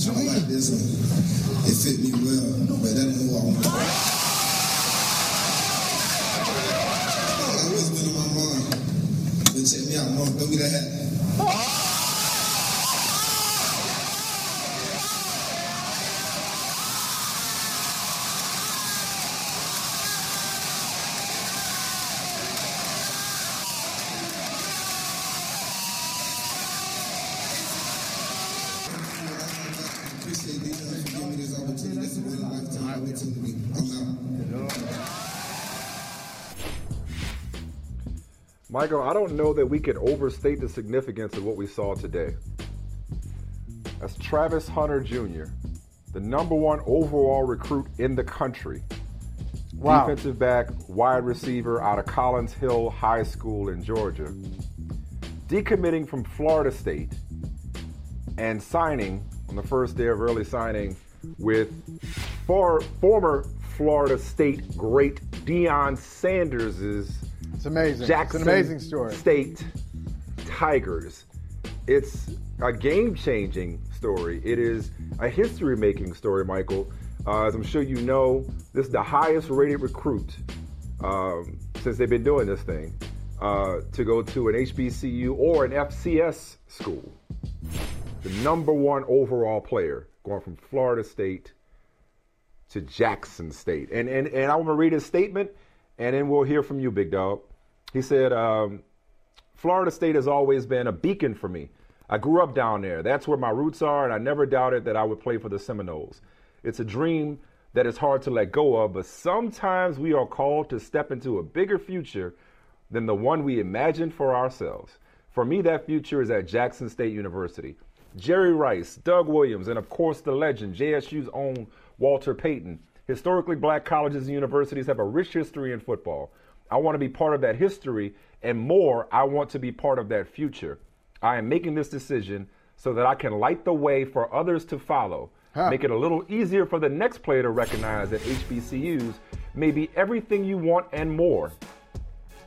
But you know, like this one, it fit me well, but that ain't who I want. I always been on my mind. But check me out, mom. Go get that hat. Michael, I don't know that we could overstate the significance of what we saw today. That's Travis Hunter Jr., the number one overall recruit in the country. Wow. Defensive back, wide receiver out of Collins Hill High School in Georgia. Decommitting from Florida State and signing on the first day of early signing with for, former Florida State great Deion Sanders' It's amazing. Jackson it's an amazing story. State Tigers. It's a game-changing story. It is a history-making story, Michael. Uh, as I'm sure you know, this is the highest-rated recruit um, since they've been doing this thing uh, to go to an HBCU or an FCS school. The number one overall player going from Florida State to Jackson State. And and and I want to read his statement, and then we'll hear from you, big dog. He said, um, "Florida State has always been a beacon for me. I grew up down there. That's where my roots are, and I never doubted that I would play for the Seminoles. It's a dream that is hard to let go of, but sometimes we are called to step into a bigger future than the one we imagined for ourselves. For me, that future is at Jackson State University." Jerry Rice, Doug Williams, and of course the legend, JSU's own Walter Payton. Historically, black colleges and universities have a rich history in football. I want to be part of that history, and more, I want to be part of that future. I am making this decision so that I can light the way for others to follow. Make it a little easier for the next player to recognize that HBCUs may be everything you want and more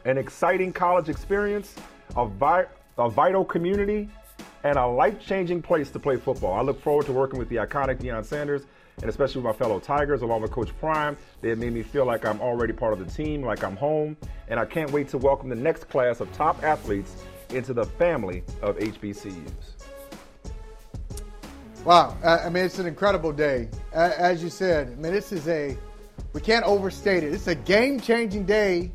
an exciting college experience, a, vi- a vital community, and a life changing place to play football. I look forward to working with the iconic Deion Sanders and especially with my fellow Tigers, along with Coach Prime. They have made me feel like I'm already part of the team, like I'm home, and I can't wait to welcome the next class of top athletes into the family of HBCUs. Wow. I mean, it's an incredible day. As you said, I mean, this is a, we can't overstate it. It's a game changing day.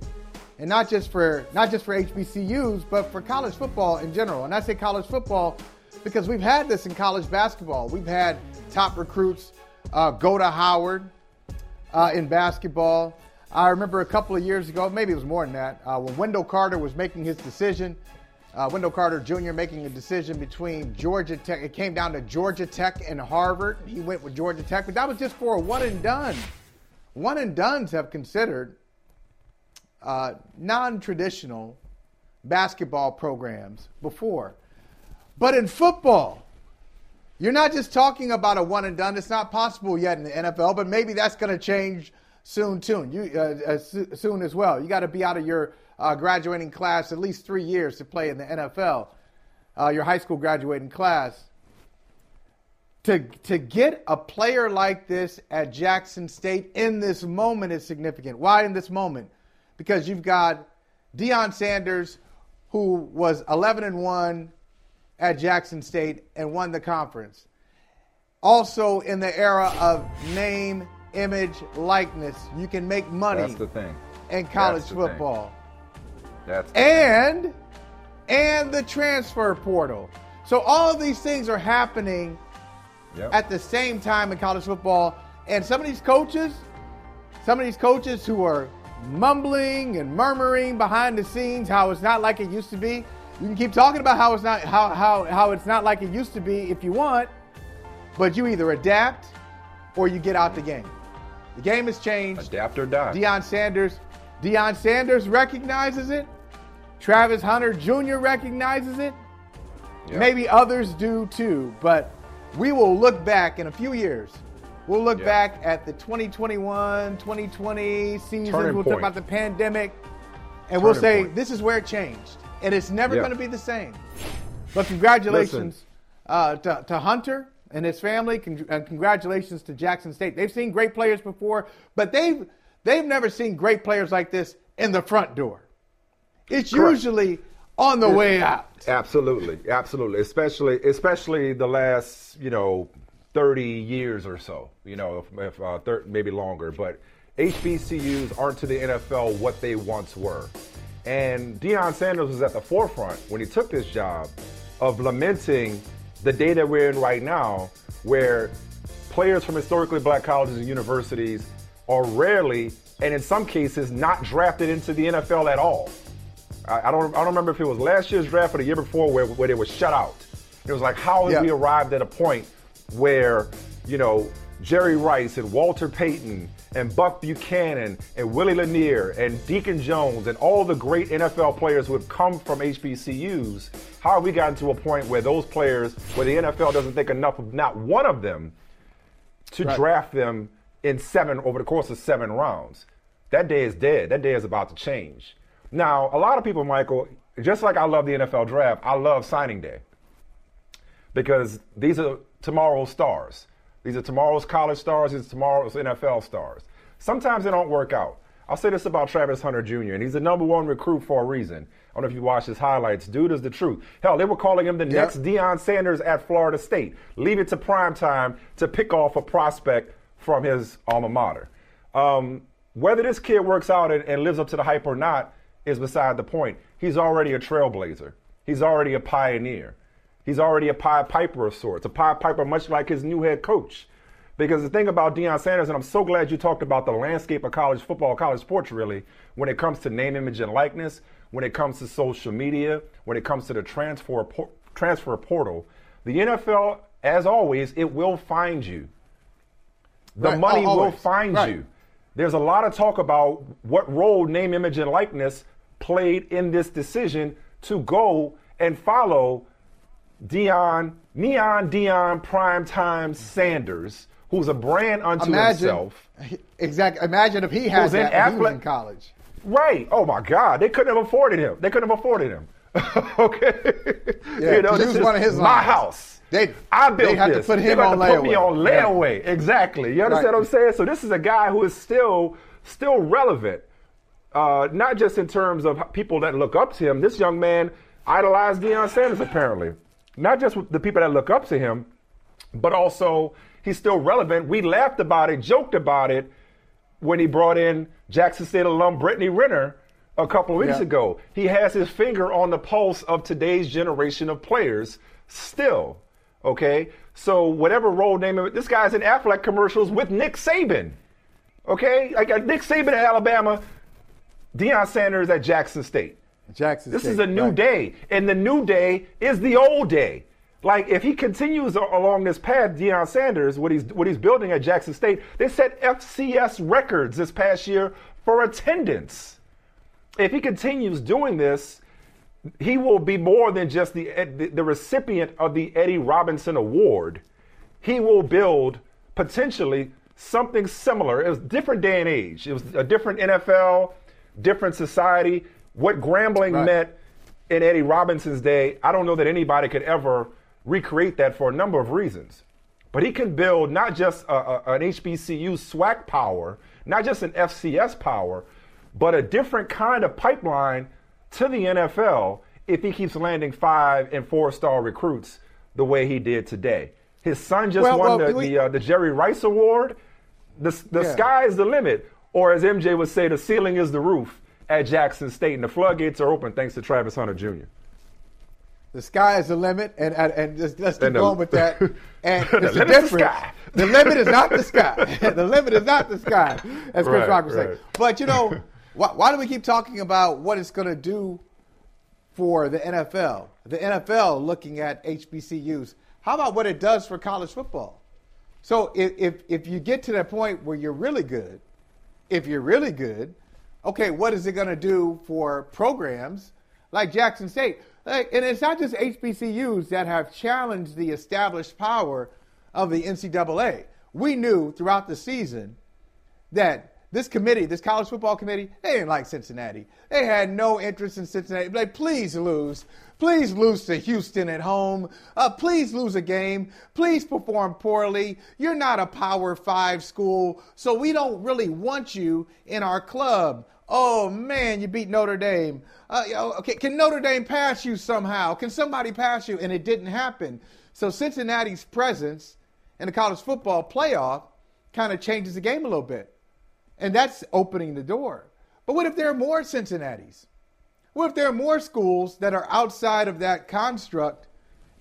And not just for not just for HBCUs, but for college football in general. And I say college football because we've had this in college basketball. We've had top recruits uh, go to Howard uh, in basketball. I remember a couple of years ago, maybe it was more than that, uh, when Wendell Carter was making his decision. Uh, Wendell Carter Jr. making a decision between Georgia Tech. It came down to Georgia Tech and Harvard. He went with Georgia Tech, but that was just for a one and done. One and dones have considered uh, non traditional basketball programs before. But in football, you're not just talking about a one and done. It's not possible yet in the NFL, but maybe that's going to change soon, soon. You uh, uh, soon as well. You got to be out of your uh, graduating class at least three years to play in the NFL. Uh, your high school graduating class. To to get a player like this at Jackson State in this moment is significant. Why in this moment? Because you've got Deion Sanders, who was 11 and one at Jackson State and won the conference. Also, in the era of name, image, likeness, you can make money That's the thing. in college That's the thing. football. That's And and the transfer portal. So all of these things are happening Yep. at the same time in college football. And some of these coaches, some of these coaches who are mumbling and murmuring behind the scenes how it's not like it used to be. You can keep talking about how it's not how how how it's not like it used to be if you want. but you either adapt or you get out the game. The game has changed. Adapt or die. Deion Sanders, Deion Sanders recognizes it. Travis Hunter Jr. recognizes it. Yeah. Maybe others do too, but we will look back in a few years. We'll look Yeah. back at the 2021, 2020 season. Turning we'll talk about the pandemic, and we'll say point. this is where it changed, and it's never Yeah. going to be the same. But congratulations uh, to, to Hunter and his family, con- and congratulations to Jackson State. They've seen great players before, but they've they've never seen great players like this in the front door. It's Correct. usually on the way out. Absolutely, absolutely. Especially, especially the last, you know, thirty years or so. You know, if, if uh, thir- maybe longer. But HBCUs aren't to the NFL what they once were. And Deion Sanders was at the forefront when he took this job of lamenting the day that we're in right now, where players from historically black colleges and universities are rarely, and in some cases, not drafted into the NFL at all. I, I don't I don't remember if it was last year's draft or the year before where, where they were shut out. It was like how have Yeah. we arrived at a point where, you know, Jerry Rice and Walter Payton and Buck Buchanan and Willie Lanier and Deacon Jones and all the great NFL players who have come from HBCUs, how have we gotten to a point where those players, where the NFL doesn't think enough of not one of them to Right. draft them in seven over the course of seven rounds. That day is dead. That day is about to change. Now, a lot of people, Michael, just like I love the NFL draft, I love signing day because these are tomorrow's stars. These are tomorrow's college stars. These are tomorrow's NFL stars. Sometimes they don't work out. I'll say this about Travis Hunter Jr., and he's the number one recruit for a reason. I don't know if you watched his highlights. Dude is the truth. Hell, they were calling him the Yep. next Deion Sanders at Florida State. Leave it to prime time to pick off a prospect from his alma mater. Um, whether this kid works out and, and lives up to the hype or not is beside the point. He's already a trailblazer. He's already a pioneer. He's already a Pied Piper of sorts, a Pied Piper much like his new head coach. Because the thing about Deion Sanders, and I'm so glad you talked about the landscape of college football, college sports really, when it comes to name, image, and likeness, when it comes to social media, when it comes to the transfer, por- transfer portal, the NFL, as always, it will find you. The Right, money al- will find Right. you. There's a lot of talk about what role name, image, and likeness played in this decision to go and follow Deion, Neon Deion Primetime Sanders, who's a brand unto Imagine, himself. exactly. Imagine if he had in that was athletic- in college. Right. Oh my God. They couldn't have afforded him. They couldn't have afforded him. okay. Yeah, to use one of his my lines. house. They- I built they had to this. put They're him on have to Put me layaway. on Yeah. layaway. Exactly. You understand Right. what I'm saying? So this is a guy who is still still relevant. Uh, not just in terms of people that look up to him. This young man idolized Deion Sanders apparently. Not just with the people that look up to him, but also he's still relevant. We laughed about it, joked about it when he brought in Jackson State alum Brittany Renner a couple of weeks Yeah. ago. He has his finger on the pulse of today's generation of players still. Okay? So whatever role name it, this guy's in Aflac commercials with Nick Saban. Okay? Like uh, Nick Saban at Alabama, Deion Sanders at Jackson State. Jackson This State, is a new right. day, and the new day is the old day. Like if he continues along this path, Deion Sanders, what he's what he's building at Jackson State, they set FCS records this past year for attendance. If he continues doing this, he will be more than just the the, the recipient of the Eddie Robinson Award. He will build potentially something similar. It was a different day and age. It was a different NFL, different society. What Grambling Right. meant in Eddie Robinson's day, I don't know that anybody could ever recreate that for a number of reasons. But he can build not just a, a- an HBCU SWAC power, not just an FCS power, but a different kind of pipeline to the NFL if he keeps landing five and four star recruits the way he did today. His son just Well, won well, the, we- the, uh, the Jerry Rice Award. The, the Yeah. sky is the limit, or as MJ would say, the ceiling is the roof at Jackson State, and the floodgates are open thanks to Travis Hunter Jr. The sky is the limit, and and, and just, let's keep going with that. And The the difference. The limit is not the sky. the limit is not the sky, as Chris Right, Rock say. right. But you know, why, why do we keep talking about what it's going to do for the NFL? The NFL looking at HBCUs. How about what it does for college football? So if, if, if you get to that point where you're really good, if you're really good, okay, what is it going to do for programs like Jackson State? And it's not just HBCUs that have challenged the established power of the NCAA. We knew throughout the season that this committee, this college football committee, they didn't like Cincinnati. They had no interest in Cincinnati. Like, please lose. Please lose to Houston at home. Uh, please lose a game. Please perform poorly. You're not a Power Five school, so we don't really want you in our club. Oh man, you beat Notre Dame. Uh, okay, can Notre Dame pass you somehow? Can somebody pass you? And it didn't happen. So Cincinnati's presence in the college football playoff kind of changes the game a little bit, and that's opening the door. But what if there are more Cincinnati's? What if there are more schools that are outside of that construct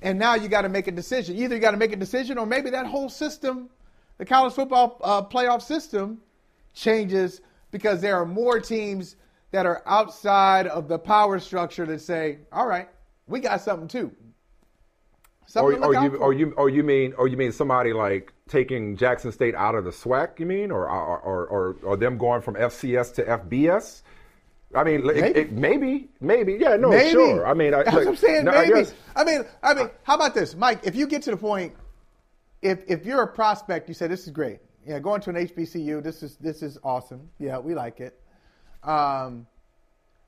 and now you got to make a decision? Either you got to make a decision or maybe that whole system, the college football uh, playoff system, changes because there are more teams that are outside of the power structure that say, all right, we got something too. Something or, or you, or you, or you mean, or you mean somebody like taking Jackson State out of the SWAC? You mean, or, or, or, or, or them going from FCS to FBS? I mean, maybe, it, maybe, maybe, yeah, no, maybe. sure. I mean, I, what I'm saying. No, maybe. I, I, mean, I mean, how about this, Mike? If you get to the point, if if you're a prospect, you say this is great. Yeah, going to an HBCU, this is this is awesome. Yeah, we like it. Um,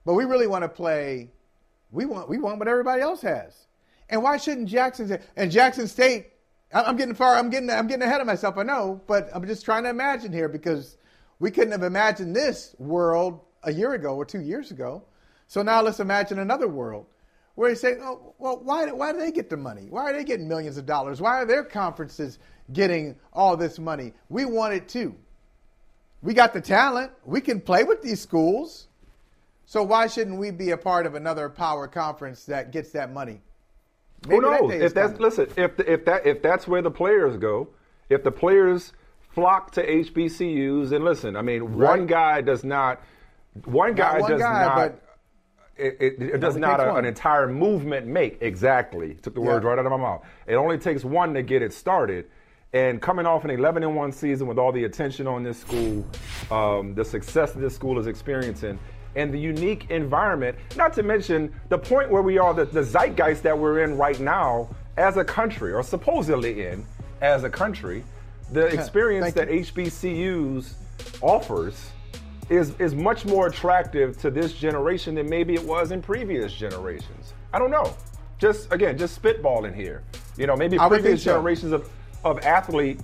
but we really want to play. We want we want what everybody else has. And why shouldn't Jackson and Jackson State? I'm getting far. I'm getting I'm getting ahead of myself. I know, but I'm just trying to imagine here because we couldn't have imagined this world a year ago or two years ago. So now let's imagine another world where you say, oh, well, why, why do they get the money? Why are they getting millions of dollars? Why are their conferences getting all this money? We want it too. We got the talent. We can play with these schools. So why shouldn't we be a part of another power conference that gets that money? Maybe Who knows? That if that's coming. listen, if the, if that if that's where the players go, if the players flock to HBCUs, and listen, I mean, right. one guy does not one guy one does guy, not. It, it, it does not a, an entire movement make. Exactly. Took the words yeah. right out of my mouth. It only takes one to get it started. And coming off an 11 and 1 season with all the attention on this school, um, the success that this school is experiencing, and the unique environment, not to mention the point where we are, the, the zeitgeist that we're in right now as a country, or supposedly in as a country, the experience that HBCUs offers is is much more attractive to this generation than maybe it was in previous generations. I don't know. Just again, just spitballing here. You know, maybe previous generations of, of athlete,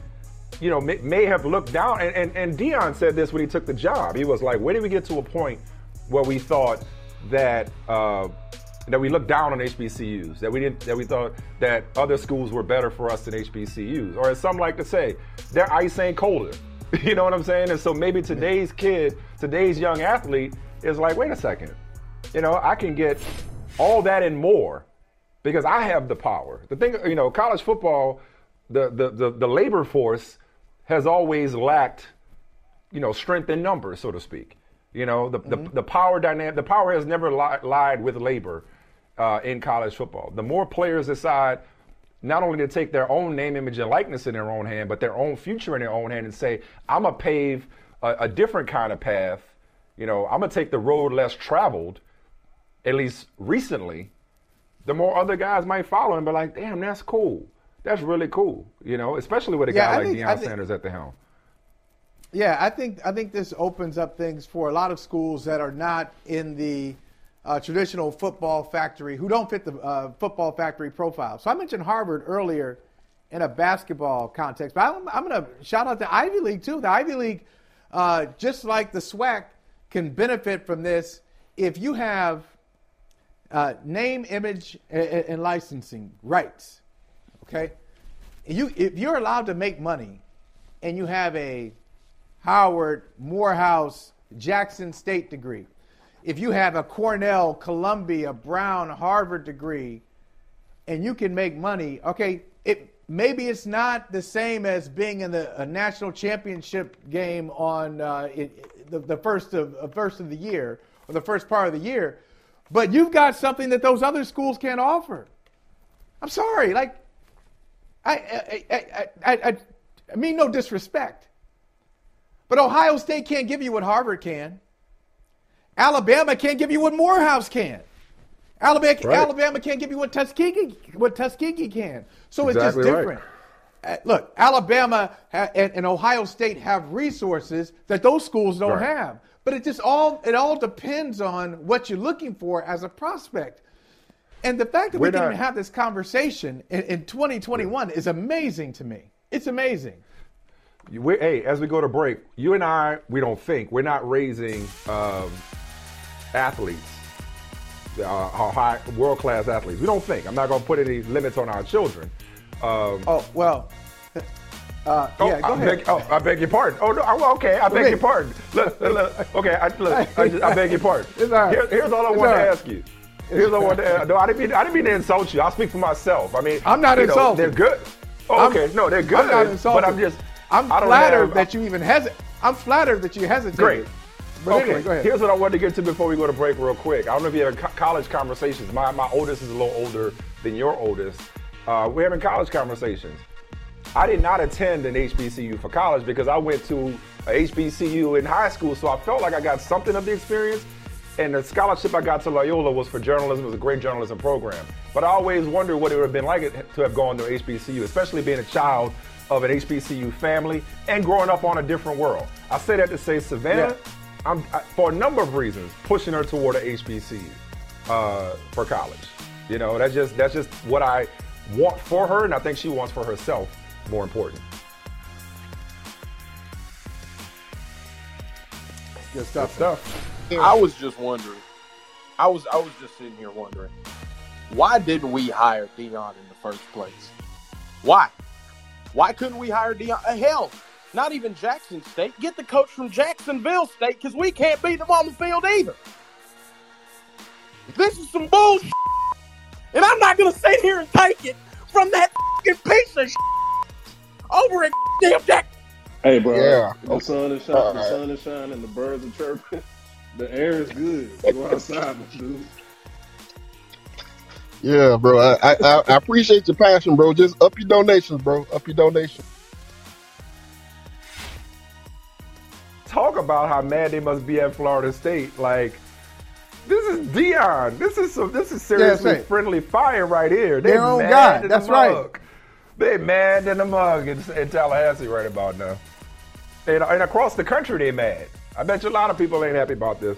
you know, may, may have looked down. And, and and Deion said this when he took the job. He was like, "Where did we get to a point where we thought that?" Uh, that we looked down on HBCUs, that we didn't, that we thought that other schools were better for us than HBCUs, or as some like to say, their ice ain't colder. You know what I'm saying? And so maybe today's kid, today's young athlete is like, wait a second, you know, I can get all that and more because I have the power. The thing, you know, college football, the the the, the labor force has always lacked, you know, strength in numbers, so to speak. You know, the mm-hmm. the, the, power dynamic, the power has never li- lied with labor uh, in college football. The more players decide not only to take their own name, image, and likeness in their own hand, but their own future in their own hand and say, I'm going to pave a, a, different kind of path. You know, I'm to take the road less traveled, at least recently. The more other guys might follow and be like, damn, that's cool. That's really cool. You know, especially with a yeah, guy I like think, Deion think, Sanders at the helm. Yeah, I think I think this opens up things for a lot of schools that are not in the uh, traditional football factory who don't fit the uh, football factory profile. So I mentioned Harvard earlier in a basketball context, but I'm, I'm going to shout out the Ivy League too. The Ivy League, uh, just like the SWAC, can benefit from this if you have uh, name, image, and, and, licensing rights. Okay, you if you're allowed to make money, and you have a Howard, Morehouse, Jackson State degree if you have a Cornell, Columbia, Brown, Harvard degree, and you can make money, okay, it maybe it's not the same as being in the a national championship game on uh, it, the, the first of uh, first of the year or the first part of the year, but you've got something that those other schools can't offer. I'm sorry, like I I I, I, I I mean no disrespect. But Ohio State can't give you what Harvard can. Alabama can't give you what Morehouse can. Alabama, right. Alabama can't give you what Tuskegee, what Tuskegee can. So it's just different. Right. Uh, look, Alabama and, and, Ohio State have resources that those schools don't right. have. But it just all it all depends on what you're looking for as a prospect. And the fact that We're we even have this conversation in, in 2021 is amazing to me. It's amazing. We're, hey, as we go to break, you and I, we don't think we're not raising um, athletes, uh, high world class athletes. We don't think. I'm not going to put any limits on our children. Um, oh well. Uh, oh, yeah, go I ahead. Beg, oh, I beg your pardon. Oh, no, okay, I beg your pardon. Look, look, okay, I, look, I, just, I, beg your pardon. All Here, here's all I want to ask you. Here's what I want to ask. No, I didn't mean I didn't mean to insult you. I'll speak for myself. I mean, I'm not insulted. Know, they're good. Oh, okay, I'm, no, they're good. I'm not insulted. But I'm just I'm flattered have, that you even hesitate. I'm flattered that you hesitate. Great. But okay, anyway, here's what I wanted to get to before we go to break, real quick. I don't know if you have college conversations. My my oldest is a little older than your oldest. Uh, we're having college conversations. I did not attend an HBCU for college because I went to a HBCU in high school, so I felt like I got something of the experience. And the scholarship I got to Loyola was for journalism. It was a great journalism program. But I always wondered what it would have been like to have gone to HBCU, especially being a child of an HBCU family and growing up on a different world. I say that to say Savannah, yeah. I'm, I, for a number of reasons, pushing her toward a HBCU uh, for college. You know, that's just that's just what I want for her, and I think she wants for herself. More important. Good stuff. Good stuff. I was just wondering. I was I was just sitting here wondering, why didn't we hire Deion in the first place? Why? Why couldn't we hire Deion? Uh, hell, not even Jackson State. Get the coach from Jacksonville State because we can't beat them on the field either. This is some bullshit, and I'm not gonna sit here and take it from that fucking piece of shit over at damn Jack. Hey, bro. Yeah. The oh. sun is shining. The sun is shining. The birds are chirping. The air is good. Go outside, dude. Yeah, bro. I, I, I appreciate your passion, bro. Just up your donations, bro. Up your donations. Talk about how mad they must be at Florida State. Like, this is Deion. This is some. This is seriously yeah, right. friendly fire right here. They Their own guy. That's right. They mad in the mug in, in Tallahassee right about now, and, and across the country they mad. I bet you a lot of people ain't happy about this.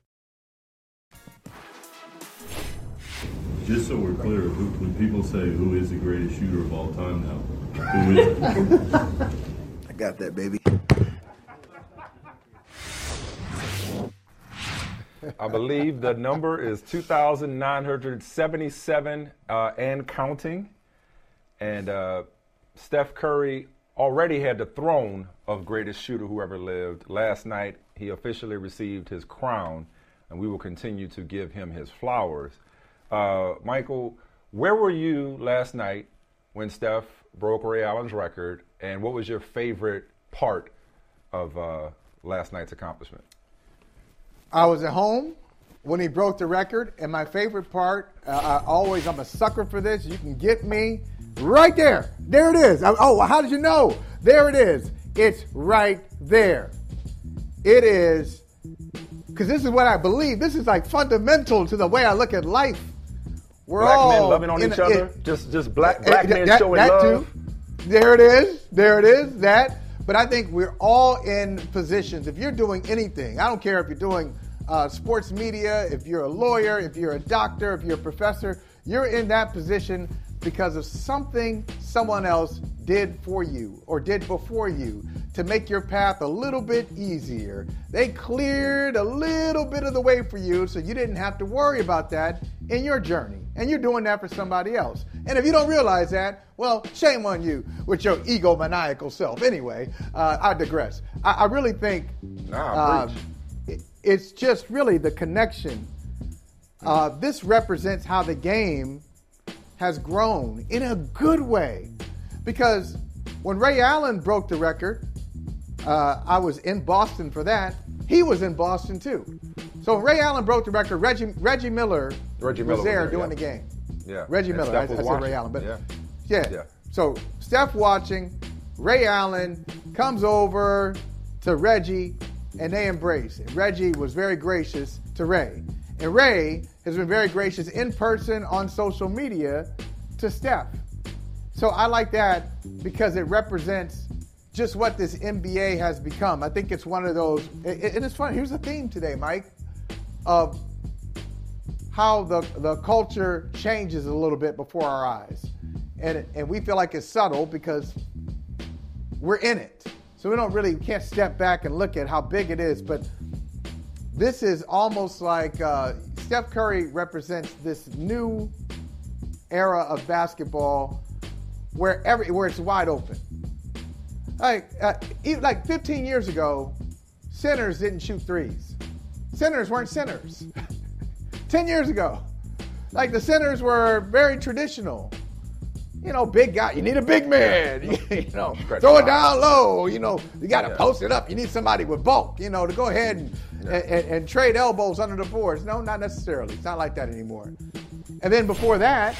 Just so we're clear, who, when people say who is the greatest shooter of all time now, who is it? I got that, baby. I believe the number is 2,977 uh, and counting. And uh, Steph Curry already had the throne of greatest shooter who ever lived. Last night, he officially received his crown, and we will continue to give him his flowers. Uh, Michael, where were you last night when Steph broke Ray Allen's record, and what was your favorite part of uh, last night's accomplishment? I was at home when he broke the record, and my favorite part, uh, I always, I'm a sucker for this. You can get me right there. There it is. oh, how did you know? There it is. It's right there. It is, because this is what I believe. This is like fundamental to the way I look at life. We're black all men loving on each other. It, just just black black men that, showing that love. Too. There it is. There it is. That. But I think we're all in positions. If you're doing anything, I don't care if you're doing uh, sports media, if you're a lawyer, if you're a doctor, if you're a professor, you're in that position because of something someone else did for you or did before you. to make your path a little bit easier. They cleared a little bit of the way for you so you didn't have to worry about that in your journey. And you're doing that for somebody else. And if you don't realize that, well, shame on you with your egomaniacal self. Anyway, uh, I digress. I, I really think Nah, um, it- it's just really the connection. Uh, this represents how the game has grown in a good way. Because when Ray Allen broke the record, uh, I was in Boston for that. He was in Boston too. So when Ray Allen broke the record, Reggie, Reggie Miller Reggie was Miller was there there, doing yeah. the game. Yeah. Reggie And Miller. I, I was said. Ray Allen, but Yeah. yeah. Yeah. So Steph watching, Ray Allen comes over to Reggie, and they embrace. And Reggie was very gracious to Ray, and Ray has been very gracious in person on social media to Steph. So I like that because it represents just what this NBA has become. I think it's one of those, and it's funny. Here's the theme today, Mike, of how the, the culture changes a little bit before our eyes. And, and we feel like it's subtle because we're in it. So we don't really, we can't step back and look at how big it is. But this is almost like uh, Steph Curry represents this new era of basketball where every where it's wide open. Like uh, like 15 years ago, centers didn't shoot threes. Centers weren't centers. 10 years ago, like the centers were very traditional. You know, big guy. You need a big man. you know, throw it down low. You know, you got to Yeah. post it up. You need somebody with bulk. You know, to go ahead and, and, and, and trade elbows under the boards. No, not necessarily. It's not like that anymore. And then before that,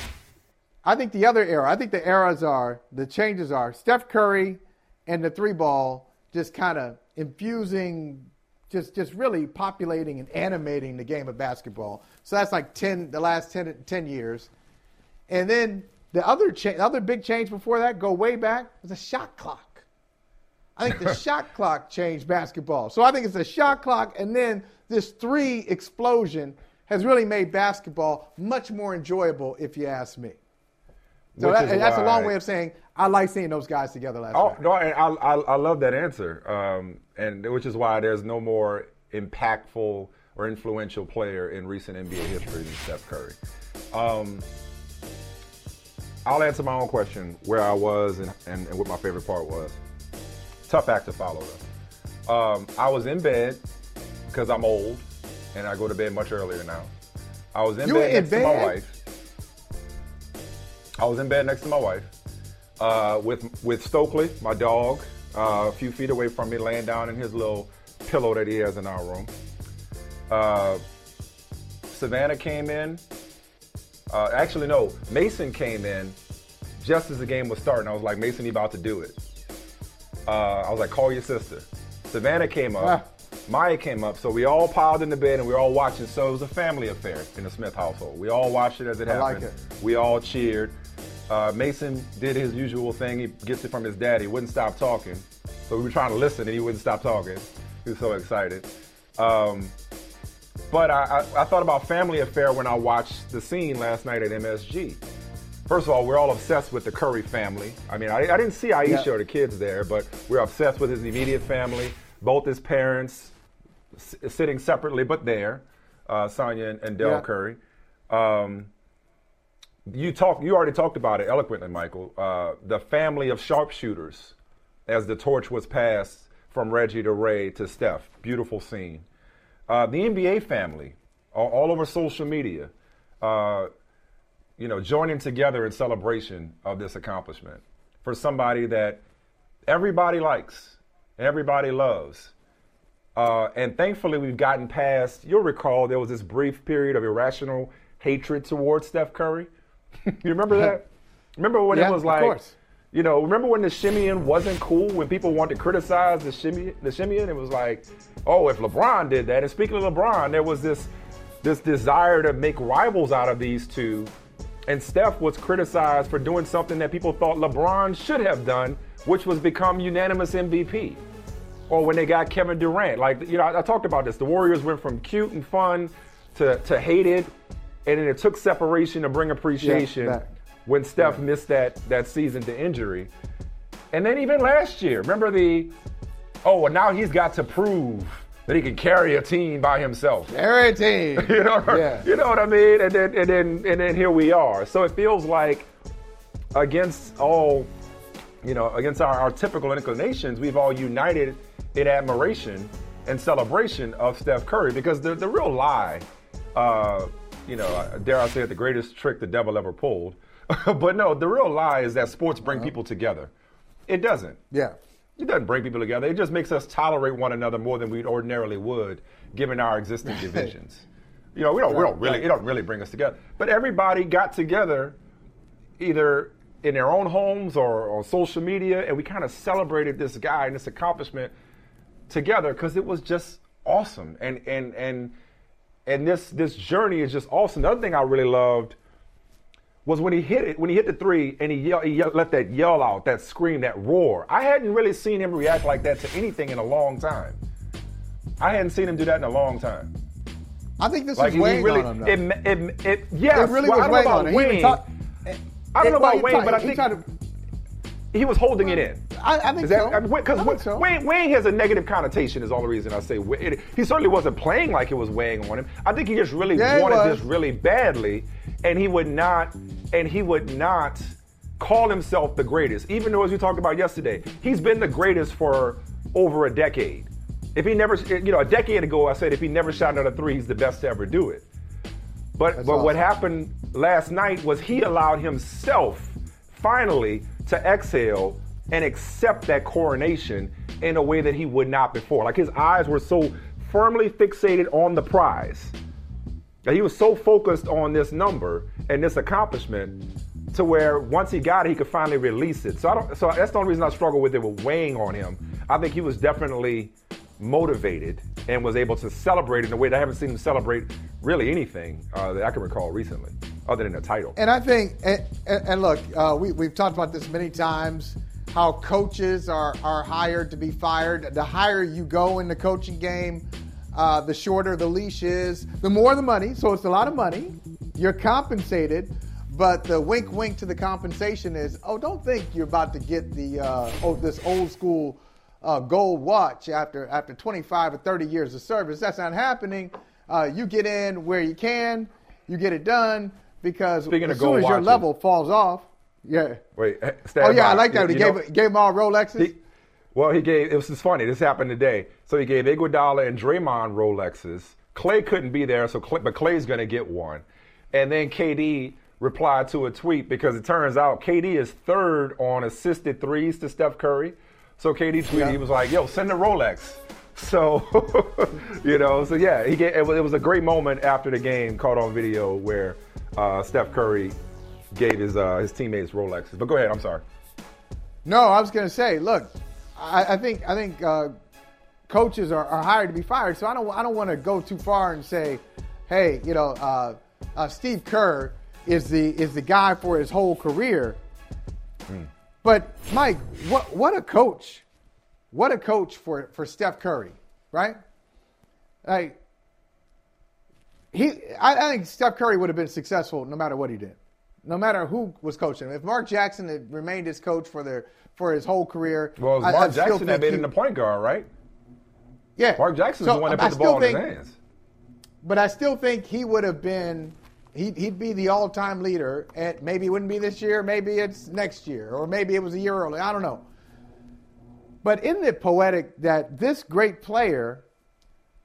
I think the other era, I think the eras are, the changes are Steph Curry and the three ball just kind of infusing, just just really populating and animating the game of basketball. So that's like 10, the last 10, 10 years. And then the other, cha- the other big change before that, go way back, was the shot clock. I think the shot clock changed basketball. So I think it's the shot clock and then this three explosion has really made basketball much more enjoyable, if you ask me. So that, that's a long way of saying I like seeing those guys together last Oh night. no, and I, I I love that answer, um, and which is why there's no more impactful or influential player in recent NBA history than Steph Curry. Um, I'll answer my own question where I was and, and, and what my favorite part was. Tough act to follow though. Um, I was in bed because I'm old and I go to bed much earlier now. I was in You bed in next to my wife. I was in bed next to my wife uh, with with Stokely, my dog, uh, a few feet away from me, laying down in his little pillow that he has in our room. Uh, Savannah came in. Uh, actually, no, Mason came in just as the game was starting. I was like, Mason, you about to do it. Uh, I was like, call your sister. Savannah came up. Ah. Maya came up. So we all piled in the bed and we were all watching. So it was a family affair in the Smith household. We all watched it as it I like happened. it. We all cheered. Uh, Mason did his usual thing. He gets it from his daddy. Wouldn't stop talking. So we were trying to listen, and he wouldn't stop talking. He was so excited. Um, but I, I, I thought about family affair when I watched the scene last night at MSG. First of all, we're all obsessed with the Curry family. I mean, I, I didn't see Ayesha Yeah. or the kids there, but we're obsessed with his immediate family, both his parents s- sitting separately but there, uh, Sonya and, and Del. Curry. Um, you talked. You already talked about it eloquently, Michael. Uh, the family of sharpshooters, as the torch was passed from Reggie to Ray to Steph. Beautiful scene. Uh, the NBA family, all, all over social media, uh, you know, joining together in celebration of this accomplishment for somebody that everybody likes, everybody loves. Uh, and thankfully, we've gotten past. You'll recall there was this brief period of irrational hatred towards Steph Curry. you remember that? Remember when Yeah, it was of like, course. You know, remember when the Shimeon wasn't cool? When people wanted to criticize the Shimeon, the Shimeon, it was like, oh, if LeBron did that. And speaking of LeBron, there was this this desire to make rivals out of these two. And Steph was criticized for doing something that people thought LeBron should have done, which was become unanimous MVP or when they got Kevin Durant. Like, you know, I, I talked about this. The Warriors went from cute and fun to, to hated, and then it took separation to bring appreciation that- when Steph missed that, that season to injury. And then even last year, remember the oh, well, now he's got to prove that he can carry a team by himself. Carry a team. you know, Yeah. you know what I mean? And then and then and then here we are. So it feels like against all, you know, against our, our typical inclinations, we've all united in admiration and celebration of Steph Curry because the the real lie, uh, you know, dare I say it, the greatest trick the devil ever pulled. but no, the real lie is that sports bring uh-huh. people together. It doesn't. Yeah. It doesn't bring people together. It just makes us tolerate one another more than we ordinarily would, given our existing divisions. You know, we don't, we don't really, it don't really bring us together. But everybody got together, either in their own homes or on social media, and we kind of celebrated this guy and this accomplishment together because it was just awesome. And and and and this this journey is just awesome. The other thing I really loved was when he hit it, when he hit the three and he, yell, he yell, let that yell out, that scream, that roar. I hadn't really seen him react like that to anything in a long time. I hadn't seen him do that in a long time. I think this Like was weighing really, on him. Though. it, it, it, yes, it really well, was weighing on about him. Wayne. talked- I don't know about Wayne, but I he think tried to- he was holding it in. I, I think that, so. Because I so. Wayne, Wayne has a negative connotation is all the reason I say it, he certainly wasn't playing like it was weighing on him. I think he just really Yeah, wanted this really badly, and he would not, and he would not call himself the greatest, even though as we talked about yesterday, he's been the greatest for over a decade. If he never, you know, a decade ago, I said if he never shot another three, he's the best to ever do it. But That's but what happened last night was he allowed himself finally to exhale and accept that coronation in a way that he would not before. Like his eyes were so firmly fixated on the prize. That he was so focused on this number and this accomplishment to where once he got it, he could finally release it. So I don't. So that's the only reason I struggle with it with weighing on him. I think he was definitely motivated and was able to celebrate in a way that I haven't seen him celebrate really anything uh, that I can recall recently, other than a title. And I think, and, and and look, uh, we, we've talked about this many times how coaches are, are hired to be fired. The higher you go in the coaching game, uh, the shorter the leash is, the more the money. So it's a lot of money. You're compensated. But the wink, wink to the compensation is, oh, don't think you're about to get the uh, oh this old school uh, gold watch after after 25 or 30 years of service. That's not happening. Uh, you get in where you can, you get it done because Speaking as soon as your level falls off, yeah. Wait, eh, Oh yeah, I like that. He You gave know- gave them all Rolexes. He, well, he gave. It was just funny. This happened today. So he gave Iguodala and Draymond Rolexes. Clay couldn't be there, so Clay, but Clay's going to get one. And then KD replied to a tweet because it turns out KD is third on assisted threes to Steph Curry. So KD tweeted, he was like, "Yo, send a Rolex." So, you know, so yeah, he gave, it, was, a great moment after the game, caught on video, where uh, Steph Curry gave his uh, his teammates Rolexes. But go ahead. I'm sorry. No, I was going to say, look, I, I think I think uh, coaches are, are hired to be fired. So I don't I don't want to go too far and say, hey, you know, uh, uh, Steve Kerr is the is the guy for his whole career. But Mike, what what a coach, what a coach for for Steph Curry, right? Like he, I, I think Steph Curry would have been successful no matter what he did, no matter who was coaching him. If Mark Jackson had remained his coach for their for his whole career, Well, it was I- Mark I Jackson that made him the point guard, right? Yeah, Mark Jackson's So, the one that I put the still ball in his hands. But I still think he would have been. He'd, he'd be the all-time leader, and maybe it wouldn't be this year. Maybe it's next year, or maybe it was a year early. I don't know. But isn't it poetic that this great player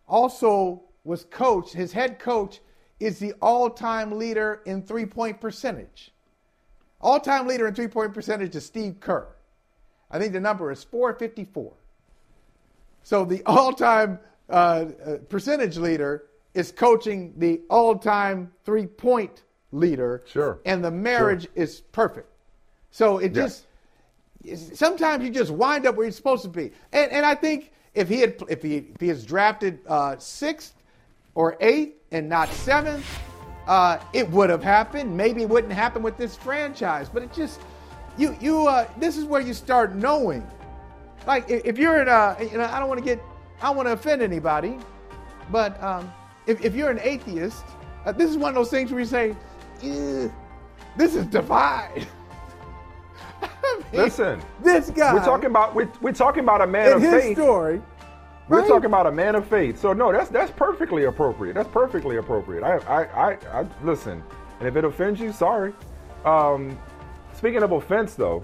also was coach? His head coach is the all-time leader in three-point percentage. All-time leader in three-point percentage is Steve Kerr. I think the number is 454. So the all-time uh, uh, percentage leader is coaching the all-time three-point leader. Sure. And the marriage is perfect. So it Yes. just sometimes you just wind up where you're supposed to be. And and I think if he had if he if he is drafted uh, sixth or eighth and not seventh, uh, it would have happened. Maybe it wouldn't happen with this franchise. But it just you you uh, this is where you start knowing like if if you're in a, you know, I don't want to get, I don't want to offend anybody, but um, if, if you're an atheist, uh, this is one of those things where you say, this is divide. Listen, this guy. we're talking about we're, we're talking about a man of his faith. story. We're right? talking about a man of faith. So no, that's that's perfectly appropriate. That's perfectly appropriate. I I I, I listen, and if it offends you, sorry. Um, speaking of offense, though,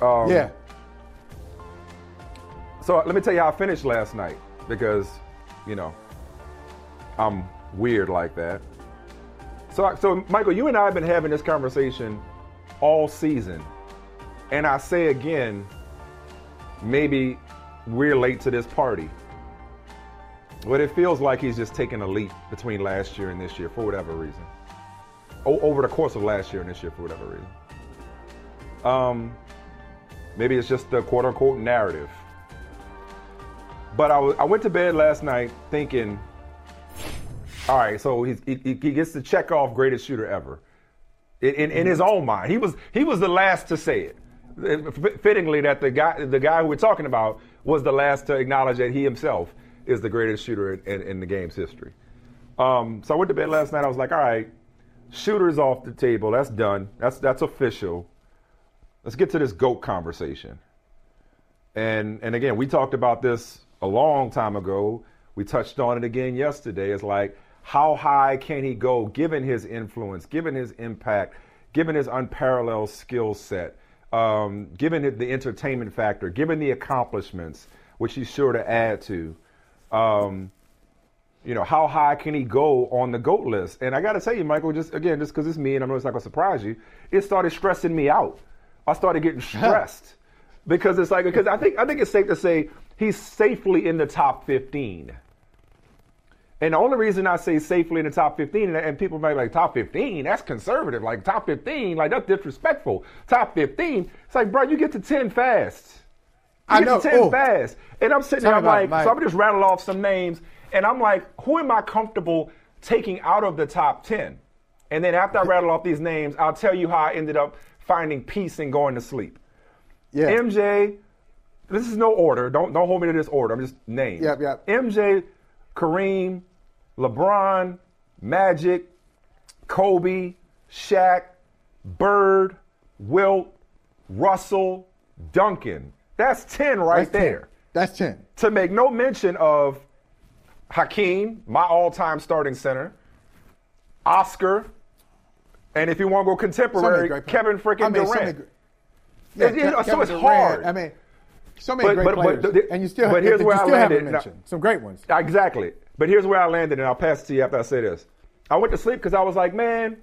um, Yeah. So let me tell you how I finished last night because, you know, I'm weird like that. So, so Michael, you and I have been having this conversation all season, and I say again, maybe we're late to this party. But it feels like he's just taking a leap between last year and this year for whatever reason. O- over the course of last year and this year for whatever reason. Um, maybe it's just the quote unquote narrative. But I, I went to bed last night thinking, all right, so he's, he, he gets to check off greatest shooter ever. In, in, in his own mind, he was he was the last to say it. Fittingly, that the guy the guy who we're talking about was the last to acknowledge that he himself is the greatest shooter in, in, in the game's history. Um, so I went to bed last night. I was like, all right, shooters off the table. That's done. That's that's official. Let's get to this goat conversation. And and again, we talked about this a long time ago. We touched on it again yesterday. It's like how high can he go given his influence, given his impact, given his unparalleled skill set, um, given the entertainment factor, given the accomplishments, which he's sure to add to. Um, you know, how high can he go on the GOAT list? And I got to tell you, Michael, just again, just because it's me and I know it's not going to surprise you, it started stressing me out. I started getting stressed because it's like, because I think, I think it's safe to say he's safely in the top 15. And the only reason I say safely in the top 15, and- people might be like, top 15, that's conservative. Like, top 15, like, that's disrespectful. Top 15, it's like, bro, you get to 10 fast. You I get know. to 10 Oh. fast. And I'm sitting Tell there, I'm like, so I'm just rattle off some names, and I'm like, who am I comfortable taking out of the top 10? And then after I rattle off these names, I'll tell you how I ended up finding peace and going to sleep. Yeah. MJ, this is no order. Don't don't hold me to this order. I'm just names. Yep, yep. MJ, Kareem, LeBron, Magic, Kobe, Shaq, Bird, Wilt, Russell, Duncan. That's 10 right That's 10. there. That's 10. To make no mention of Hakeem, my all-time starting center, Oscar, and if you want to go contemporary, Kevin freaking I mean, Durant. Yeah, It- it- Ke- so Kevin it's Durant, hard. I mean, so many But- great but- but players. the- and you still, but here's where I landed. Now- some great ones. Exactly. But here's where I landed, and I'll pass it to you after I say this. I went to sleep because I was like, man,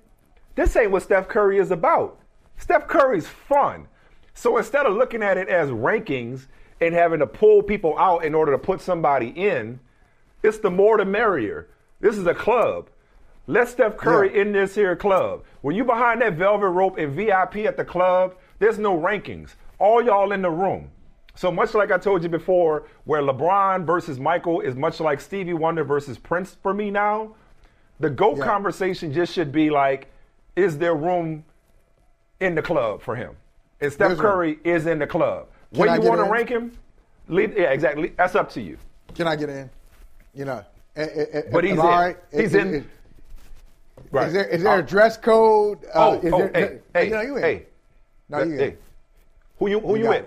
this ain't what Steph Curry is about. Steph Curry's fun. So instead of looking at it as rankings and having to pull people out in order to put somebody in, it's the more the merrier. This is a club. Let Steph Curry Yeah. in this here club. When you behind that velvet rope and VIP at the club, there's no rankings. All y'all in the room. So much like I told you before, where LeBron versus Michael is much like Stevie Wonder versus Prince for me now, the GOAT Yeah. conversation just should be like, is there room in the club for him? And Steph There's room. Curry is in the club. Can Where I you want to rank him? Leave, yeah, exactly. That's up to you. Can I get in? You know, But he's in. Right? He's in. eh, Right. Is there is there Uh, a dress code? Uh, Oh, is oh, there, hey, hey, you know, you in. hey. No, you in. hey. Who you who You you, with?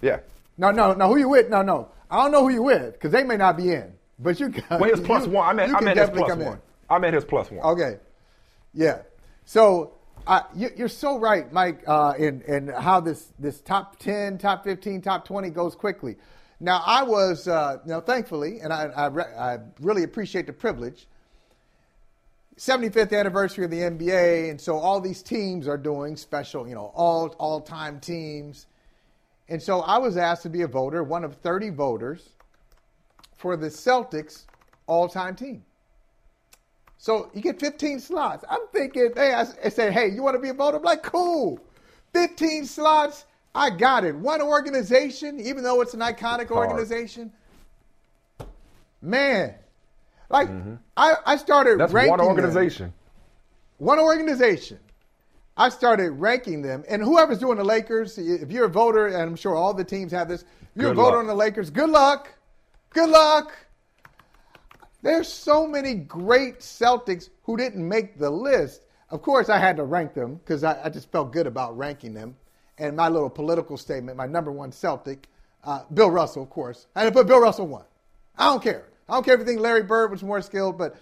Yeah. No, no, no. Who you with? No, no. I don't know who you with because they may not be in. But you got. Well, his plus one. I meant you I can meant his plus come in. one. I meant his plus one. Okay. Yeah. So uh, you, you're so right, Mike, uh, in in how this this top ten, top fifteen, top twenty goes quickly. Now I was, uh, you know, thankfully, and I I, re- I really appreciate the privilege. 75th anniversary of the NBA, and so all these teams are doing special, you know, all all time teams. And so I was asked to be a voter, one of 30 voters, for the Celtics all time team. So you get 15 slots. I'm thinking, hey, I, I said, hey, you want to be a voter? I'm like, cool. 15 slots. I got it. One organization, even though it's an iconic organization. Man, like I, I started Mm-hmm. That's ranking one them. organization. One organization. I started ranking them, and whoever's doing the Lakers, if you're a voter, and I'm sure all the teams have this, you're Good a voter luck. on the Lakers. Good luck. Good luck. There's so many great Celtics who didn't make the list. Of course, I had to rank them because I, I just felt good about ranking them. and my little political statement, my number one Celtic, uh, Bill Russell, of course. I had to put Bill Russell one. I don't care. I don't care if you think Larry Bird was more skilled, but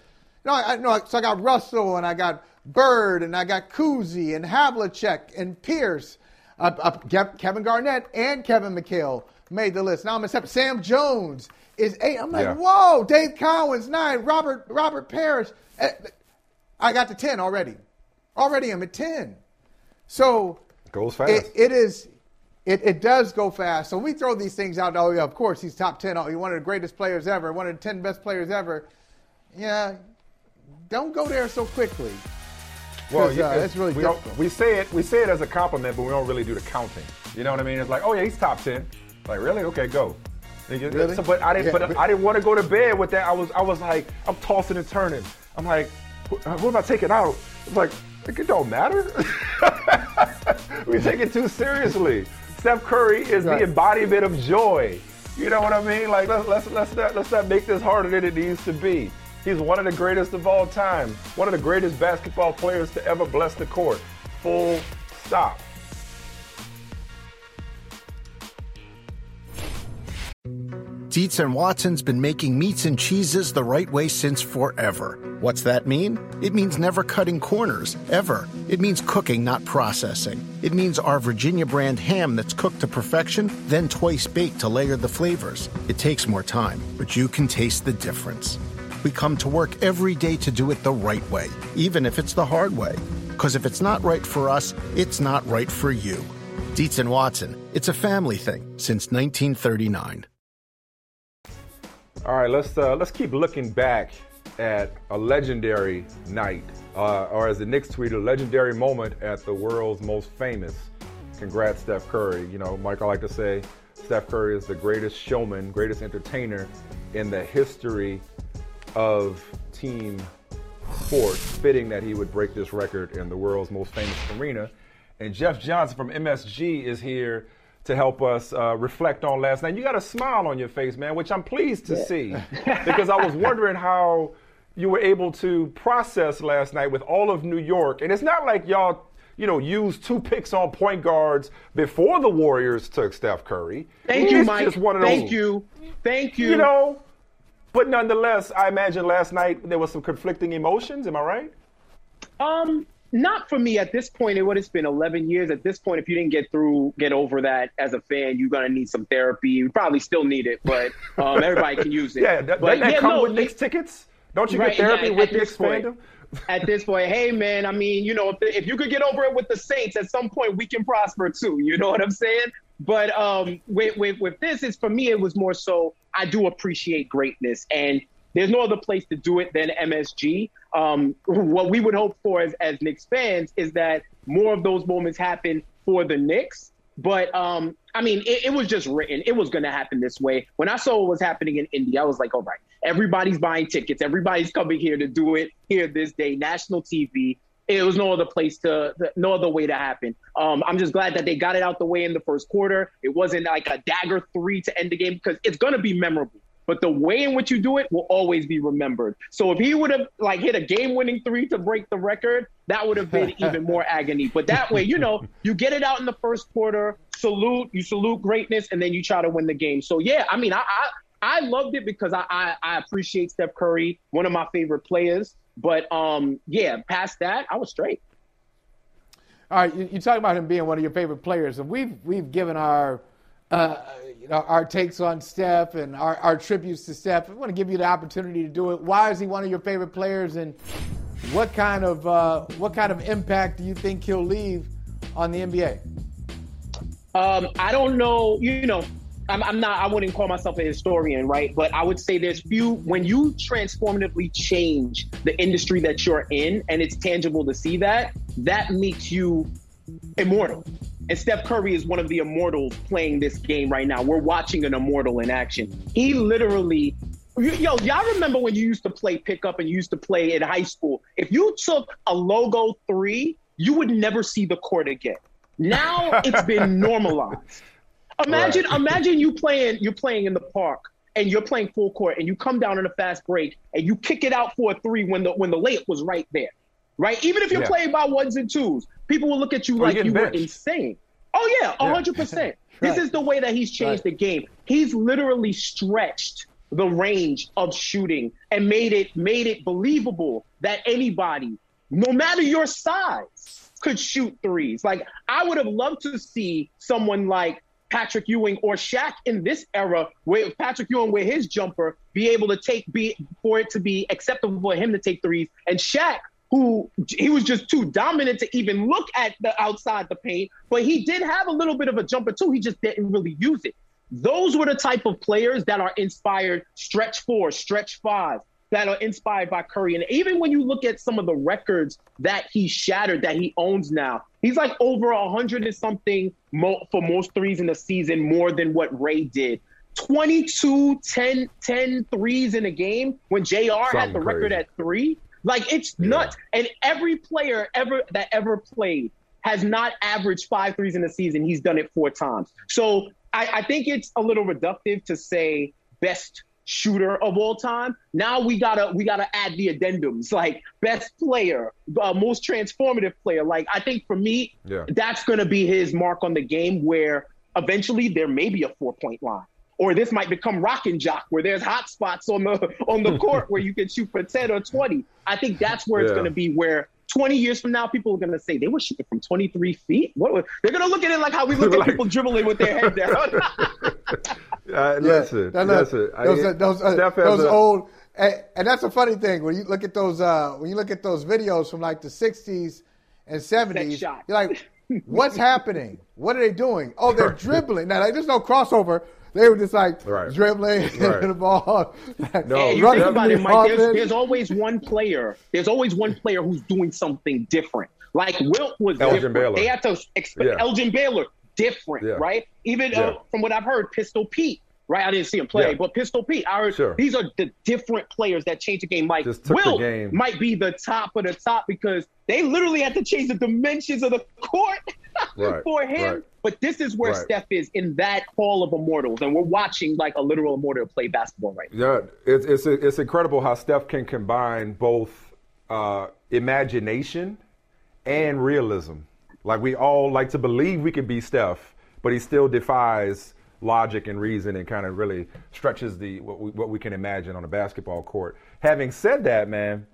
know, I, know. So I got Russell and I got Bird and I got Cousy and Havlicek and Pierce. Uh, uh, Kevin Garnett and Kevin McHale made the list. Now I'm accepting Sam Jones is eight. I'm like, yeah. whoa, Dave Cowens nine, Robert Robert Parish. Eh, I got to ten already. Already I'm at ten. So it goes fast. it, it is. It, it does go fast. So we throw these things out. Oh yeah, of course he's top ten. Oh, he's one of the greatest players ever. One of the ten best players ever. Yeah, don't go there so quickly. Well, uh, it's really we, we say it we say it as a compliment, but we don't really do the counting. You know what I mean? It's like, oh yeah, he's top ten. Like really? Okay, go. Really? So, but I didn't. Yeah, but, I didn't want to go to bed with that. I was. I was like, I'm tossing and turning. I'm like, who, who am I taking out? It's like, it don't matter. we take it too seriously. Steph Curry is right. the embodiment of joy. You know what I mean? Like let's let's let's not let's not make this harder than it needs to be. He's one of the greatest of all time. One of the greatest basketball players to ever bless the court. Full stop. Dietz and Watson's been making meats and cheeses the right way since forever. What's that mean? It means never cutting corners, ever. It means cooking, not processing. It means our Virginia brand ham that's cooked to perfection, then twice baked to layer the flavors. It takes more time, but you can taste the difference. We come to work every day to do it the right way, even if it's the hard way. Because if it's not right for us, it's not right for you. Dietz and Watson, it's a family thing since 1939. All right, let's uh, let's keep looking back at a legendary night, uh, or as the Knicks tweeted, a legendary moment at the world's most famous. Congrats, Steph Curry. You know, Mike, I like to say Steph Curry is the greatest showman, greatest entertainer in the history of team sports. Fitting that he would break this record in the world's most famous arena. And Jeff Johnson from MSG is here to help us uh, reflect on last night. You got a smile on your face, man, which I'm pleased to yeah. see because I was wondering how you were able to process last night with all of New York. And it's not like y'all, you know, used two picks on point guards before the Warriors took Steph Curry. Thank you, Mike. Thank those, you. Thank you. You know, but nonetheless, I imagine last night there was some conflicting emotions. Am I right? Um, not for me at this point. It would have been 11 years. At this point, if you didn't get through, get over that as a fan, you're gonna need some therapy. You probably still need it, but um, everybody can use it. yeah, that, but, that yeah, come no, with Knicks tickets? Don't you right, get therapy yeah, with Knicks fandom? at this point, hey man, I mean, you know, if, if you could get over it with the Saints, at some point we can prosper too. You know what I'm saying? But um, with, with with this, is for me, it was more so I do appreciate greatness, and there's no other place to do it than MSG. Um, what we would hope for as, as Knicks fans is that more of those moments happen for the Knicks. But um, I mean, it, it, was just written. It was going to happen this way. When I saw what was happening in Indiana, I was like, all right, everybody's buying tickets. Everybody's coming here to do it here this day, national TV. It was no other place to, no other way to happen. Um, I'm just glad that they got it out the way in the first quarter. It wasn't like a dagger three to end the game because it's going to be memorable but the way in which you do it will always be remembered. So if he would have like hit a game-winning three to break the record, that would have been even more agony. But that way, you know, you get it out in the first quarter, salute, you salute greatness, and then you try to win the game. So yeah, I mean, I I, I loved it because I, I I appreciate Steph Curry, one of my favorite players. But um, yeah, past that, I was straight. All right, you, you talk about him being one of your favorite players, and we've we've given our uh, you know, our takes on Steph and our, our tributes to Steph. I want to give you the opportunity to do it. Why is he one of your favorite players, and what kind of uh, what kind of impact do you think he'll leave on the NBA? Um, I don't know. You know, I'm, I'm, not. I wouldn't call myself a historian, right? But I would say there's few when you transformatively change the industry that you're in, and it's tangible to see that. That makes you immortal. And Steph Curry is one of the immortals playing this game right now. We're watching an immortal in action. He literally, yo, y'all remember when you used to play pickup and you used to play in high school? If you took a logo three, you would never see the court again. Now it's been normalized. Imagine, right. imagine you playing, you're playing in the park and you're playing full court and you come down in a fast break and you kick it out for a three when the when the layup was right there right? Even if you're yeah. playing by ones and twos, people will look at you oh, or like you benched. were insane. Oh yeah, hundred percent. This is the way that he's changed the game. He's literally stretched the range of shooting and made it made it believable that anybody, no matter your size, could shoot threes. Like I would have loved to see someone like Patrick Ewing or Shaq in this era, where Patrick Ewing with his jumper be able to take be for it to be acceptable for him to take threes, and Shaq who he was just too dominant to even look at the outside the paint, but he did have a little bit of a jumper too. He just didn't really use it. Those were the type of players that are inspired stretch four, stretch five, that are inspired by Curry. And even when you look at some of the records that he shattered, that he owns now, he's like over a hundred and something mo- for most threes in the season, more than what Ray did. 22, 10, 10 threes in a game when JR Something had the record at three. Like it's nuts. And every player ever that ever played has not averaged five threes in a season. He's done it four times. So I, I think it's a little reductive to say best shooter of all time. Now we gotta we gotta add the addendums like best player, uh, most transformative player. Like I think for me, Yeah. that's gonna be his mark on the game. Where eventually there may be a four point line. Or this might become rock and jock, where there's hot spots on the on the court where you can shoot for ten or twenty. I think that's where it's Yeah. to be. Where 20 years from now, people are going to say they were shooting from 23 feet. What? was- They're going to look at it like how we look at Like- people dribbling with their head down. Uh, listen, No, no, listen. I- those, uh, those, uh, those a- old, and, and that's a funny thing when you look at those uh, when you look at those videos from like the '60s and '70s. You're like, what's happening? What are they doing? Oh, they're dribbling. Now, like, there's no crossover. They were just like Right. dribbling Right. the ball. No, you think about it, Mike. There's, there's always one player. There's always one player who's doing something different. Like Wilt was Elgin different. Baylor. They had to expect Yeah. Elgin Baylor different, Yeah. right? Even Yeah. uh, from what I've heard, Pistol Pete. Right, I didn't see him play, Yeah. but Pistol Pete. I heard Sure. these are the different players that change the game. Like Just took the Wilt game. might be the top of the top because they literally had to change the dimensions of the court Right, for him. right. But this is where Right. Steph is in that hall of immortals, and we're watching like a literal immortal play basketball right now. Yeah, it's it's it's incredible how Steph can combine both uh, imagination and realism. Like we all like to believe we could be Steph, but he still defies logic and reason and kind of really stretches the what we, what we can imagine on a basketball court. Having said that, man,